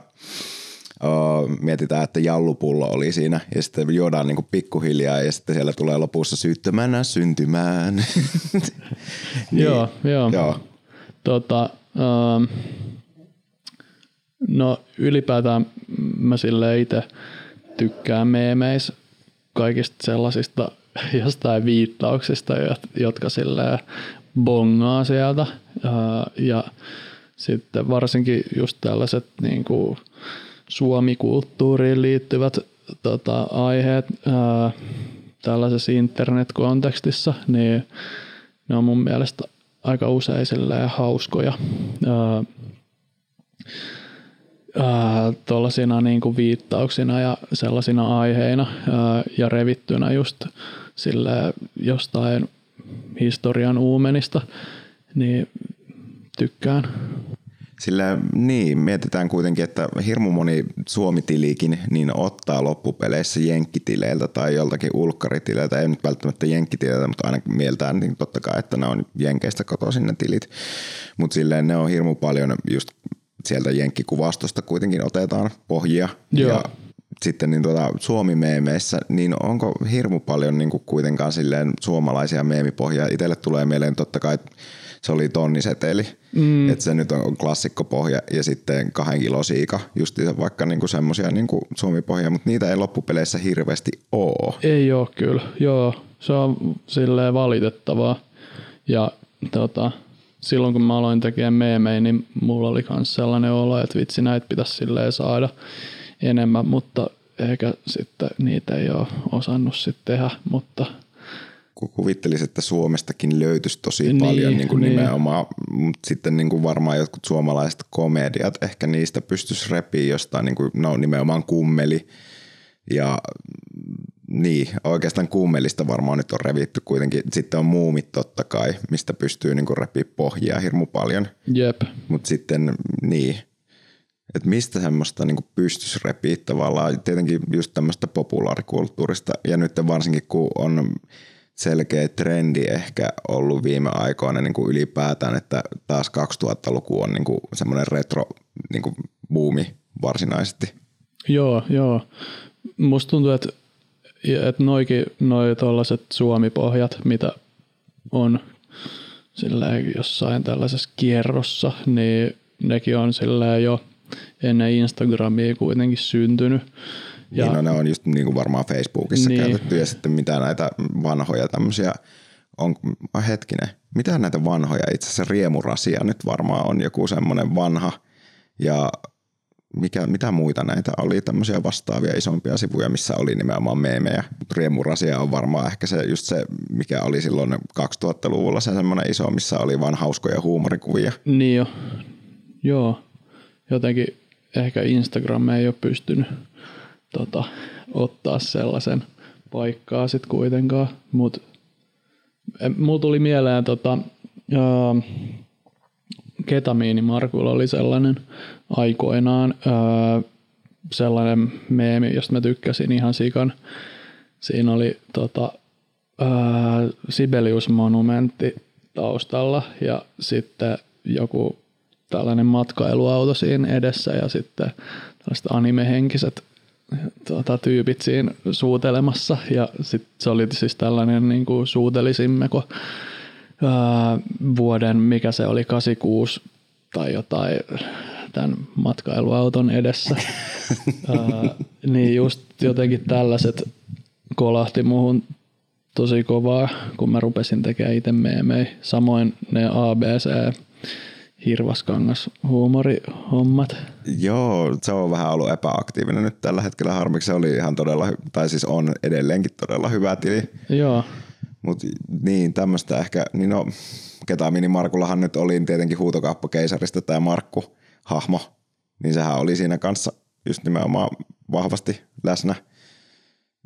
uh, mietitään, että jallupullo oli siinä ja sitten juodaan niin kuin pikkuhiljaa ja sitten siellä tulee lopussa syyttömänä syntymään. [LAUGHS] niin, joo, joo. joo. Tota, uh, no ylipäätään mä sille itse tykkään meemeis kaikista sellaisista [LAUGHS] jostain viittauksista, jotka sille bongaa sieltä. Ja sitten varsinkin just tällaiset niin kuin, suomikulttuuriin liittyvät tota, aiheet ää, tällaisessa internet-kontekstissa, niin ne on mun mielestä aika usein hauskoja. Ää, tuollaisina niin kuin viittauksina ja sellaisina aiheina ää, ja revittynä just sille jostain historian uumenista, niin tykkään. Sillä niin, mietitään kuitenkin, että hirmu moni suomitiliikin niin ottaa loppupeleissä jenkkitileiltä tai joltakin ulkkaritileiltä, ei nyt välttämättä jenkkitileiltä, mutta aina mieltään niin totta kai, että ne on jenkeistä kotoisin ne tilit. Mutta silleen ne on hirmu paljon just sieltä jenkkikuvastosta kuitenkin otetaan pohjia. Joo. Ja sitten niin tuota, Suomi-meemeissä, niin onko hirmu paljon niin kuin kuitenkaan silleen suomalaisia meemipohjia? Itselle tulee mieleen totta kai se oli tonniseteli. Mm. Että se nyt on klassikkopohja ja sitten kahden kilo siika, just vaikka niinku semmoisia niinku suomipohjia, mutta niitä ei loppupeleissä hirveästi oo. Ei ole kyllä, joo. Se on silleen valitettavaa. Ja tota, silloin kun mä aloin tekemään meemejä, niin mulla oli myös sellainen olo, että vitsi näitä pitäisi silleen saada enemmän, mutta ehkä sitten niitä ei ole osannut sitten tehdä, mutta – kuvittelisi, että Suomestakin löytyisi tosi niin, paljon niin kuin niin. nimenomaan, mutta sitten niin kuin varmaan jotkut suomalaiset komediat, ehkä niistä pystyisi repiä jostain niin kuin, no nimenomaan kummeli ja niin, oikeastaan kummelista varmaan nyt on revitty kuitenkin. Sitten on muumit totta kai, mistä pystyy niin kuin repiä pohjia hirmu paljon. Jep. Mutta sitten niin, että mistä semmoista niin pystyisi repiä tavallaan. Tietenkin just tämmöistä populaarikulttuurista ja nyt varsinkin kun on selkeä trendi ehkä ollut viime aikoina niin kuin ylipäätään, että taas 2000-luku on niin kuin semmoinen retro niin kuin buumi varsinaisesti. Joo, joo. Musta tuntuu, että, että noikin noi tuollaiset suomipohjat, mitä on jossain tällaisessa kierrossa, niin nekin on jo ennen Instagramia kuitenkin syntynyt. Ja, niin no ne on just niin kuin varmaan Facebookissa niin. käytetty ja sitten mitä näitä vanhoja tämmöisiä on, hetkinen, mitä näitä vanhoja, itse asiassa riemurasia nyt varmaan on joku semmoinen vanha ja mikä, mitä muita näitä oli, tämmöisiä vastaavia isompia sivuja, missä oli nimenomaan meemejä. Riemurasia on varmaan ehkä se just se, mikä oli silloin 2000-luvulla se semmoinen iso, missä oli vain hauskoja huumorikuvia. Niin jo, joo. Jotenkin ehkä Instagram ei ole pystynyt tota, ottaa sellaisen paikkaa sitten kuitenkaan, mutta mulla tuli mieleen tota, uh, ketamiini Markulla oli sellainen aikoinaan öö, sellainen meemi, josta mä tykkäsin ihan sikan. Siinä oli tota, öö, Sibelius-monumentti taustalla ja sitten joku tällainen matkailuauto siinä edessä ja sitten tällaiset animehenkiset tuota, tyypit siinä suutelemassa ja sitten se oli siis tällainen niin kuin suutelisimmeko ää, vuoden, mikä se oli, 86 tai jotain tämän matkailuauton edessä. [LAUGHS] ää, niin just jotenkin tällaiset kolahti muuhun tosi kovaa, kun mä rupesin tekemään itse meemei. Samoin ne ABC hirvaskangas huumorihommat. Joo, se on vähän ollut epäaktiivinen nyt tällä hetkellä. Harmiksi se oli ihan todella, tai siis on edelleenkin todella hyvä tili. Joo. Mutta niin, tämmöistä ehkä, niin no, Ketamini Markullahan nyt oli tietenkin huutokauppakeisarista tämä Markku-hahmo, niin sehän oli siinä kanssa just nimenomaan vahvasti läsnä.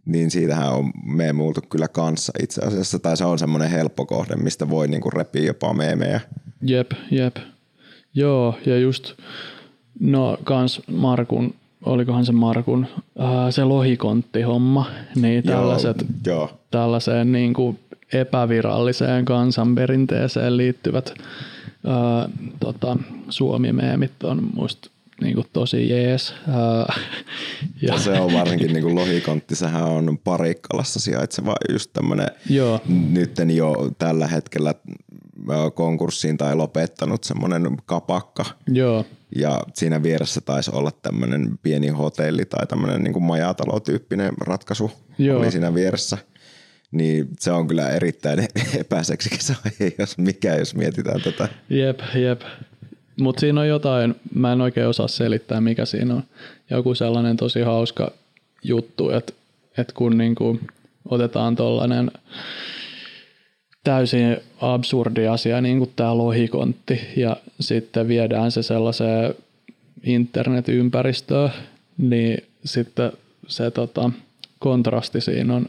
Niin siitähän on meemuultu kyllä kanssa itse asiassa, tai se on semmoinen helppo kohde, mistä voi niinku repiä jopa meemejä. Jep, jep. Joo, ja just no kans Markun, olikohan se Markun, ää, se lohikontti-homma, niin tällaiset, joo, joo. tällaiseen niin kuin epäviralliseen kansanperinteeseen liittyvät ää, tota, suomimeemit on musta niin kuin tosi jees. Ää, ja. se on varsinkin niin kuin lohikontti, sehän on Parikkalassa sijaitseva just tämmöinen nytten jo tällä hetkellä konkurssiin tai lopettanut semmoinen kapakka. Joo. Ja siinä vieressä taisi olla tämmöinen pieni hotelli tai tämmöinen niin majatalotyyppinen ratkaisu Joo. oli siinä vieressä. Niin se on kyllä erittäin [LAUGHS] epäseksikäs [LAUGHS] jos mikä, jos mietitään tätä. Jep, jep. Mutta siinä on jotain, mä en oikein osaa selittää mikä siinä on. Joku sellainen tosi hauska juttu, että et kun niinku otetaan tollanen täysin absurdi asia, niin kuin tämä lohikontti, ja sitten viedään se sellaiseen internetympäristöön, niin sitten se tota, kontrasti siinä on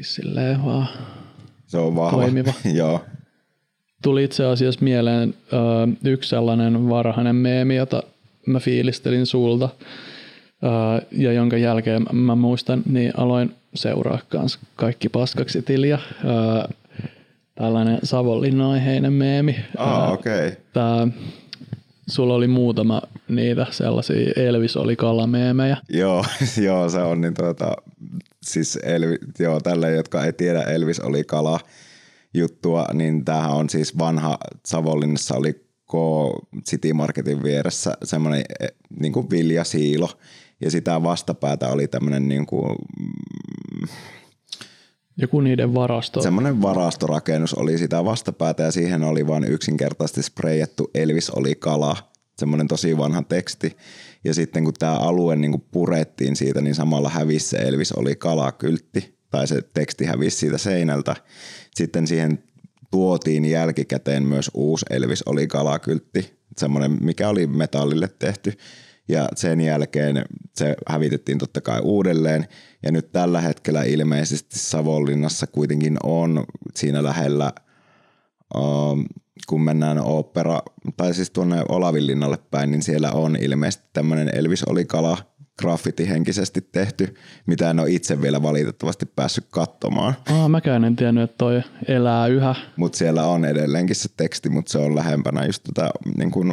silleen vaan se on vahva. toimiva. [LAUGHS] Joo. Tuli itse asiassa mieleen ö, yksi sellainen varhainen meemi, jota mä fiilistelin sulta, ö, ja jonka jälkeen mä muistan, niin aloin seuraa kans kaikki paskaksi tilja. Ö, tällainen Savonlinna-aiheinen meemi. Ah, okei. Okay. Tää, sulla oli muutama niitä sellaisia Elvis oli kalameemejä. Joo, [LAUGHS] joo, se on niin tuota, siis Elvi, joo, tälle, jotka ei tiedä Elvis oli kala juttua, niin tämähän on siis vanha Savonlinnassa oli K City Marketin vieressä semmoinen e, niin kuin viljasiilo ja sitä vastapäätä oli tämmöinen niin kuin, mm, joku niiden varasto. Semmoinen varastorakennus oli sitä vastapäätä ja siihen oli vain yksinkertaisesti spreijattu Elvis oli kala. Semmoinen tosi vanha teksti. Ja sitten kun tämä alue niin kuin purettiin siitä, niin samalla hävisi se Elvis oli kala kyltti. Tai se teksti hävisi siitä seinältä. Sitten siihen tuotiin jälkikäteen myös uusi Elvis oli kalakyltti. Semmoinen, mikä oli metallille tehty ja sen jälkeen se hävitettiin totta kai uudelleen. Ja nyt tällä hetkellä ilmeisesti Savonlinnassa kuitenkin on siinä lähellä Um, kun mennään opera, tai siis tuonne Olavinlinnalle päin, niin siellä on ilmeisesti tämmöinen Elvis oli kala graffiti-henkisesti tehty, mitä en ole itse vielä valitettavasti päässyt katsomaan. Aa, mäkään en tiennyt, että toi elää yhä. Mutta siellä on edelleenkin se teksti, mutta se on lähempänä just tätä, niin kuin,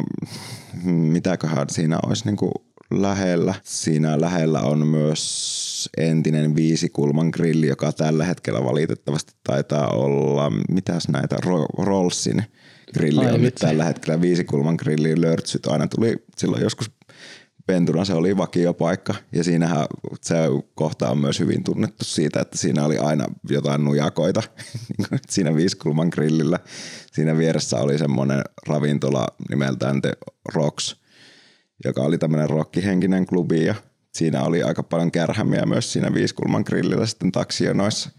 mitäköhän siinä olisi niin lähellä. Siinä lähellä on myös entinen viisikulman grilli, joka tällä hetkellä valitettavasti taitaa olla, mitäs näitä, Rollsin grilli Ai, on nyt tällä hetkellä viisikulman grilliin lörtsyt. Aina tuli silloin joskus pentuna se oli vakiopaikka ja siinähän se kohta on myös hyvin tunnettu siitä, että siinä oli aina jotain nujakoita [LAUGHS] niin siinä viisikulman grillillä. Siinä vieressä oli semmoinen ravintola nimeltään The Rocks, joka oli tämmöinen rockihenkinen klubi ja siinä oli aika paljon kärhämiä myös siinä viisikulman grillillä sitten taksionoissa.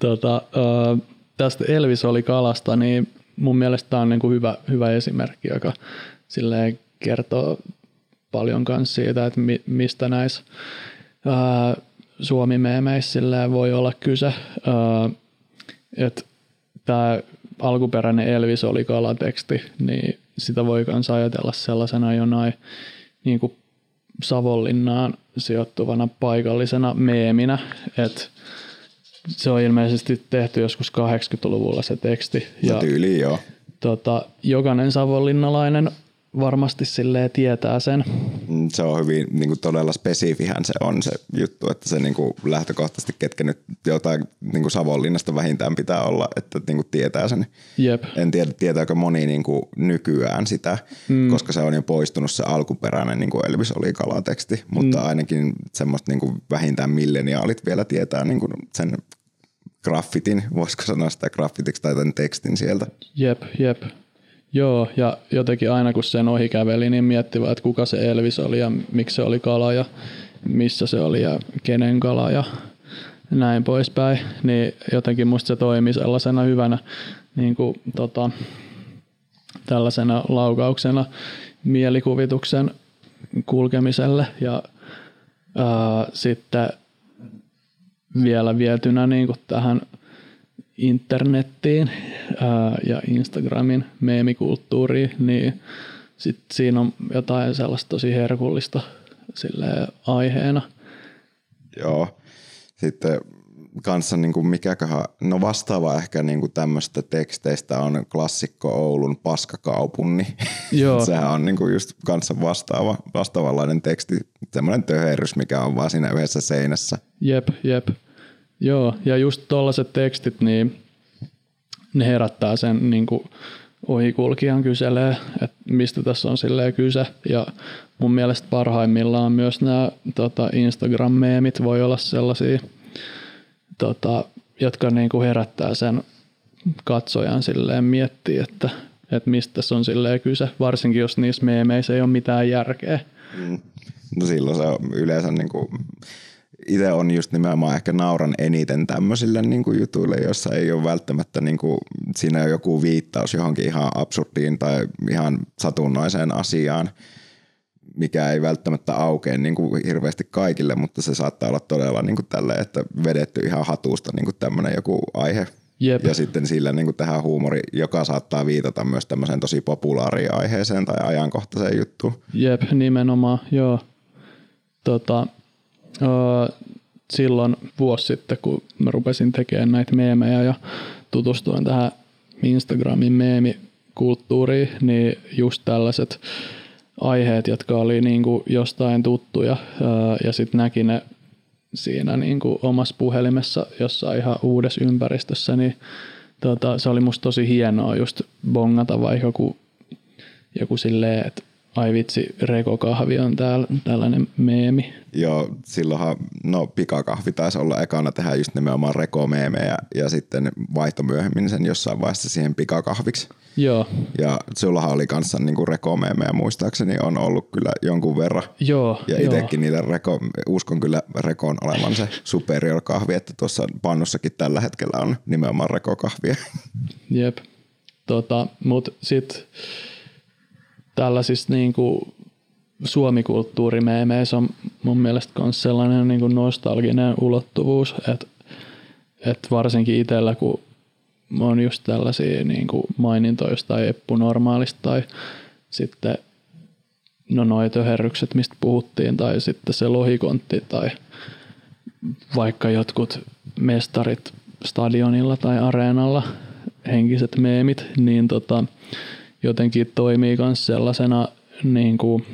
Tota, tästä Elvis oli kalasta, niin mun mielestä tämä on niin kuin hyvä, hyvä esimerkki, joka silleen kertoo paljon myös siitä, että mi, mistä näissä Suomi-meemeissä voi olla kyse. että tämä alkuperäinen Elvis oli kalateksti, niin sitä voi myös ajatella sellaisena jonain niin kuin Savonlinnaan sijoittuvana paikallisena meeminä, että se on ilmeisesti tehty joskus 80-luvulla se teksti. Ja, ja tyyli, joo. Tota, jokainen savonlinnalainen varmasti silleen tietää sen. Se on hyvin niin kuin todella spesifihän se on se juttu, että se niin kuin lähtökohtaisesti ketkä nyt jotain niin kuin Savonlinnasta vähintään pitää olla, että niin kuin tietää sen. Jep. En tiedä, tietääkö moni niin kuin nykyään sitä, mm. koska se on jo poistunut se alkuperäinen niin kuin Elvis oli kalateksti, mutta mm. ainakin semmoista niin kuin vähintään milleniaalit vielä tietää niin kuin sen graffitin, voisiko sanoa sitä graffitiksi tai tämän tekstin sieltä. Jep, jep. Joo, ja jotenkin aina kun sen ohi käveli, niin miettivät, että kuka se Elvis oli ja miksi se oli kala ja missä se oli ja kenen kala ja näin poispäin. Niin jotenkin musta se toimi sellaisena hyvänä niin kuin, tota, tällaisena laukauksena mielikuvituksen kulkemiselle ja ää, sitten vielä vietynä niin kuin tähän internettiin ää, ja Instagramin meemikulttuuriin, niin sit siinä on jotain sellaista tosi herkullista sille aiheena. Joo. Sitten kanssa niin kuin mikäköhän, no vastaava ehkä niin kuin tämmöistä teksteistä on klassikko Oulun paskakaupunni. Joo. [LAUGHS] Sehän on niin kuin just kanssa vastaava, vastaavanlainen teksti, semmoinen töherrys, mikä on vaan siinä yhdessä seinässä. Jep, jep. Joo, ja just tuollaiset tekstit, niin ne herättää sen niin kuin ohikulkijan kyselee, että mistä tässä on silleen kyse. Ja mun mielestä parhaimmillaan myös nämä tota, Instagram-meemit voi olla sellaisia, tota, jotka niin kuin herättää sen katsojan silleen miettiä, että, että mistä tässä on silleen kyse, varsinkin jos niissä meemeissä ei ole mitään järkeä. Mm. No silloin se on yleensä niin kuin itse on just nimenomaan ehkä nauran eniten tämmöisille niin kuin jutuille, jossa ei ole välttämättä niin kuin, siinä on joku viittaus johonkin ihan absurdiin tai ihan satunnaiseen asiaan, mikä ei välttämättä aukea niin kuin hirveästi kaikille, mutta se saattaa olla todella niin kuin tälle, että vedetty ihan hatusta niin kuin tämmöinen joku aihe. Jep. Ja sitten sillä niin kuin tähän huumori, joka saattaa viitata myös tämmöiseen tosi populaariin aiheeseen tai ajankohtaiseen juttuun. Jep, nimenomaan, joo. Tota, silloin vuosi sitten, kun mä rupesin tekemään näitä meemejä ja tutustuin tähän Instagramin meemikulttuuriin, niin just tällaiset aiheet, jotka oli niin kuin jostain tuttuja ja sitten näki ne siinä niin kuin omassa puhelimessa jossain ihan uudessa ympäristössä, niin tota, se oli musta tosi hienoa just bongata vaikka joku, joku silleen, että ai vitsi, rekokahvi on täällä, tällainen meemi. Joo, silloinhan, no pikakahvi taisi olla ekana tehdä just nimenomaan rekomeemejä ja sitten vaihto myöhemmin sen jossain vaiheessa siihen pikakahviksi. Joo. Ja sullahan oli kanssa niinku rekomeemejä muistaakseni on ollut kyllä jonkun verran. Joo. Ja itsekin niitä reko, uskon kyllä rekon olevan se [LAUGHS] superior kahvi, että tuossa pannussakin tällä hetkellä on nimenomaan rekokahvia. Jep. Tota, mut sit tällaisista niin kuin suomikulttuurimeemeissä on mun mielestä myös sellainen niin kuin nostalginen ulottuvuus, että, että varsinkin itsellä, kun on just tällaisia niin kuin mainintoja jostain Eppu Normaalista tai sitten no noi töherrykset, mistä puhuttiin, tai sitten se lohikontti tai vaikka jotkut mestarit stadionilla tai areenalla, henkiset meemit, niin tota, jotenkin toimii myös sellaisena niin kuin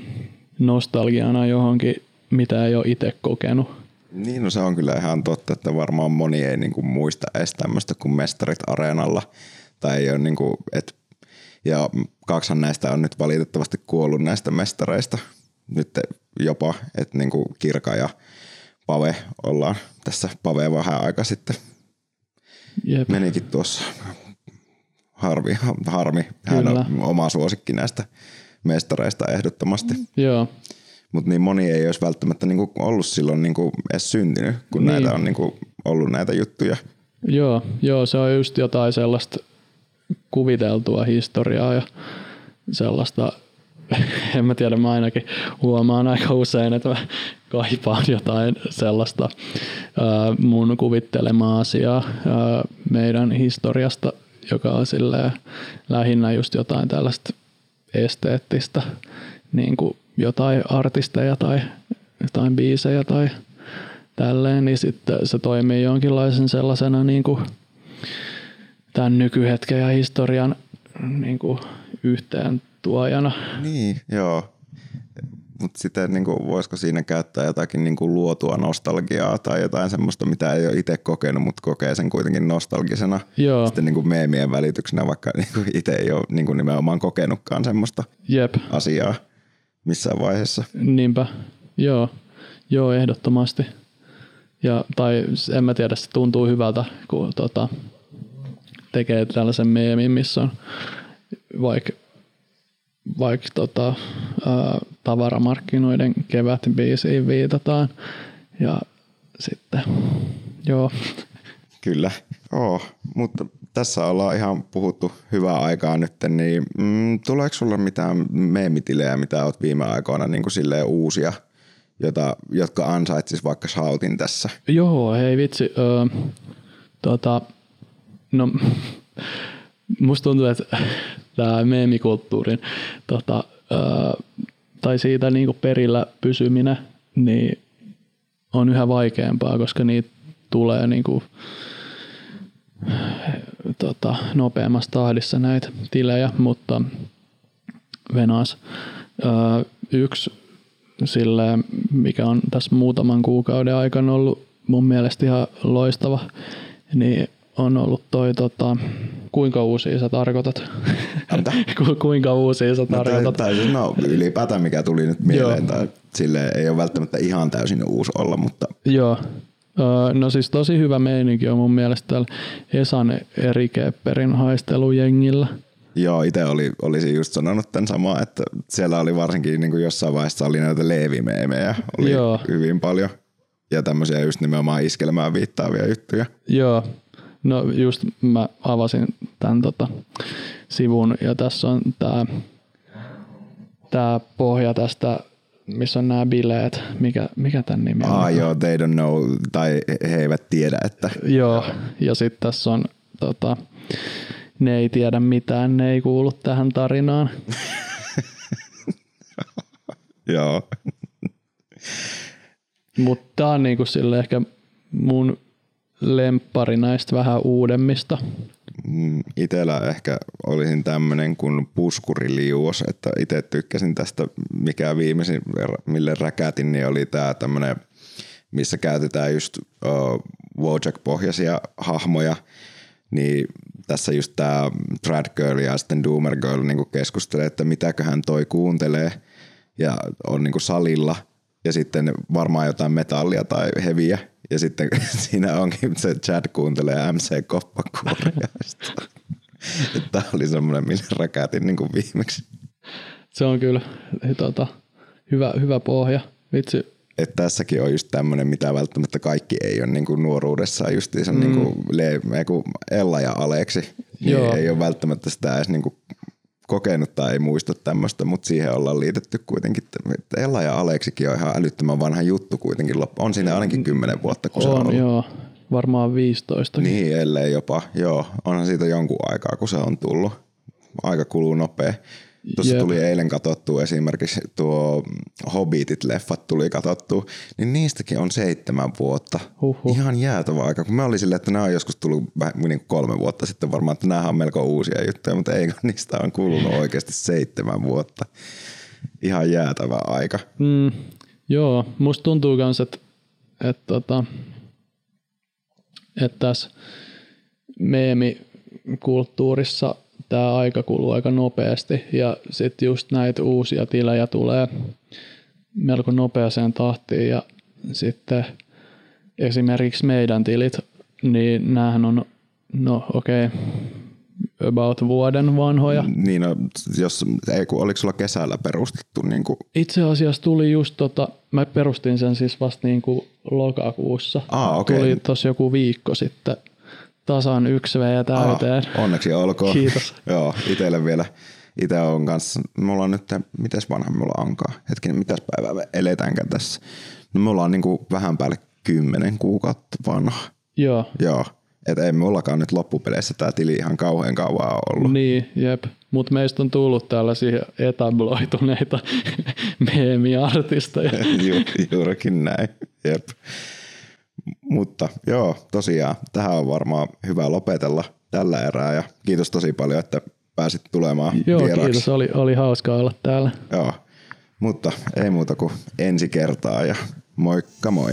nostalgiana johonkin, mitä ei ole itse kokenut. Niin, no se on kyllä ihan totta, että varmaan moni ei niinku muista edes tämmöistä kuin mestarit areenalla. Tai ei ole niinku, et, ja kaksihan näistä on nyt valitettavasti kuollut näistä mestareista. Nyt jopa, että niinku Kirka ja Pave ollaan tässä Pave vähän aika sitten Jep. menikin tuossa. Harvi, harmi. Hän Kyllä. on oma suosikki näistä mestareista ehdottomasti. Joo. Mutta niin moni ei olisi välttämättä niinku ollut silloin niinku edes syntynyt, kun niin. näitä on niinku ollut näitä juttuja. Joo, joo, se on just jotain sellaista kuviteltua historiaa ja sellaista, [LAUGHS] en mä tiedä, mä ainakin huomaan aika usein, että mä kaipaan jotain sellaista mun kuvittelemaa asiaa meidän historiasta, joka on lähinnä just jotain tällaista esteettistä niin kuin jotain artisteja tai jotain biisejä tai tälleen, niin sitten se toimii jonkinlaisen sellaisena niin kuin tämän nykyhetken ja historian niin kuin yhteen tuojana. Niin, joo. Mutta sitten niin kuin, voisiko siinä käyttää jotakin niin kuin luotua nostalgiaa tai jotain semmoista, mitä ei ole itse kokenut, mutta kokee sen kuitenkin nostalgisena. Joo. Sitten niin kuin meemien välityksenä, vaikka niin kuin itse ei ole niin kuin nimenomaan kokenutkaan semmoista Jep. asiaa missään vaiheessa. Niinpä, joo, joo ehdottomasti. Ja, tai en mä tiedä, se tuntuu hyvältä, kun tota, tekee tällaisen meemin, missä on vaikka vaik, tota, ää, tavaramarkkinoiden kevätbiisiin viitataan. Ja sitten, joo. Kyllä, oh, mutta tässä ollaan ihan puhuttu hyvää aikaa nyt, niin mm, tuleeko sulla mitään meemitilejä, mitä oot viime aikoina niin kuin uusia, jota, jotka ansaitsis vaikka shoutin tässä? Joo, hei vitsi. Öö, tota, no, [LAUGHS] musta tuntuu, että tämä meemikulttuurin tota, öö, tai siitä niin kuin perillä pysyminen niin on yhä vaikeampaa, koska niitä tulee niin kuin, tota, nopeammassa tahdissa näitä tilejä, mutta Venas öö, yksi sille, mikä on tässä muutaman kuukauden aikana ollut mun mielestä ihan loistava, niin on ollut toi, tota, kuinka uusia sä tarkoitat? [LAUGHS] Ku, kuinka uusia sä tarkoitat? No, tai, tai, no ylipäätään mikä tuli nyt mieleen, tai sille ei ole välttämättä ihan täysin uusi olla, mutta... Joo, No siis tosi hyvä meininki on mun mielestä täällä Esan Eri Kepperin haistelujengillä. Joo, itse oli, olisin just sanonut tämän samaa, että siellä oli varsinkin niin kuin jossain vaiheessa oli näitä leevimeemejä oli Joo. hyvin paljon. Ja tämmöisiä just nimenomaan iskelmään viittaavia juttuja. Joo, no just mä avasin tämän tota, sivun ja tässä on tämä tää pohja tästä missä on nämä bileet. Mikä, mikä tämän nimi on? Ah, joo, they don't know, tai he eivät tiedä, että... Joo, ja sitten tässä on, tota, ne ei tiedä mitään, ne ei kuulu tähän tarinaan. [LAUGHS] joo. Mutta tämä on niinku sille ehkä mun lemppari näistä vähän uudemmista. Mm, itellä ehkä olisin tämmöinen kuin puskuriliuos, että itse tykkäsin tästä, mikä viimeisin, mille räkätin, niin oli tämä tämmöinen, missä käytetään just uh, Wojak-pohjaisia hahmoja, niin tässä just tämä Trad Girl ja sitten Doomer Girl niin keskustelee, että mitäköhän toi kuuntelee. Ja on niin salilla ja sitten varmaan jotain metallia tai heviä ja sitten [LAUGHS] siinä onkin se Chad kuuntelee MC Koppakuoria. [LAUGHS] Tämä oli semmoinen, millä räkätin niin kuin viimeksi. Se on kyllä tota, hyvä, hyvä pohja. Vitsi. Et tässäkin on just tämmöinen, mitä välttämättä kaikki ei ole niin kuin nuoruudessaan justiinsa mm. niin kuin, le, Ella ja Aleksi. Niin Joo. ei ole välttämättä sitä edes niin kuin kokenut tai ei muista tämmöistä, mutta siihen ollaan liitetty kuitenkin. Että Ella ja Aleksikin on ihan älyttömän vanha juttu kuitenkin. On siinä ainakin kymmenen vuotta, kun on, se on ollut. Joo, varmaan 15. Niin, ellei jopa. Joo, onhan siitä jonkun aikaa, kun se on tullut. Aika kuluu nopea. Tuossa Jep. tuli eilen katsottu esimerkiksi tuo Hobbitit-leffat tuli katsottu, niin niistäkin on seitsemän vuotta. Huhhuh. Ihan jäätävä aika. Kun mä olin silleen, että nämä on joskus tullut vähän niin kuin kolme vuotta sitten varmaan, että nämä on melko uusia juttuja, mutta ei, niistä on kulunut [LAUGHS] oikeasti seitsemän vuotta. Ihan jäätävä aika. Mm, joo, musta tuntuu myös, että, että, tota, että tässä meemikulttuurissa tämä aika kuluu aika nopeasti ja sitten just näitä uusia tilejä tulee melko nopeaseen tahtiin ja sitten esimerkiksi meidän tilit, niin näähän on, no okei, okay, about vuoden vanhoja. Niin, no, jos, ei, kun oliko sulla kesällä perustettu niin kuin Itse asiassa tuli just tota, mä perustin sen siis vasta niin kuin lokakuussa. Aa, okei. Tuli tossa joku viikko sitten tasan yksi V täyteen. Ah, onneksi olkoon. Kiitos. [LAUGHS] Joo, itelle vielä. Itse on kanssa, mulla on nyt, mitäs vanha mulla onkaan? Hetkinen, mitäs päivää me eletäänkään tässä? No me ollaan niinku vähän päälle kymmenen kuukautta vanha. Joo, Joo, et ei mullakaan nyt loppupeleissä tää tili ihan kauhean kauan ollut. niin, jep. Mutta meistä on tullut tällaisia etabloituneita [LAUGHS] meemiartisteja. [LAUGHS] Ju, juurikin näin, jep. Mutta joo, tosiaan, tähän on varmaan hyvä lopetella tällä erää ja kiitos tosi paljon, että pääsit tulemaan Joo, vieraaksi. kiitos. Oli, oli hauska olla täällä. Joo, mutta ei muuta kuin ensi kertaa ja moikka moi.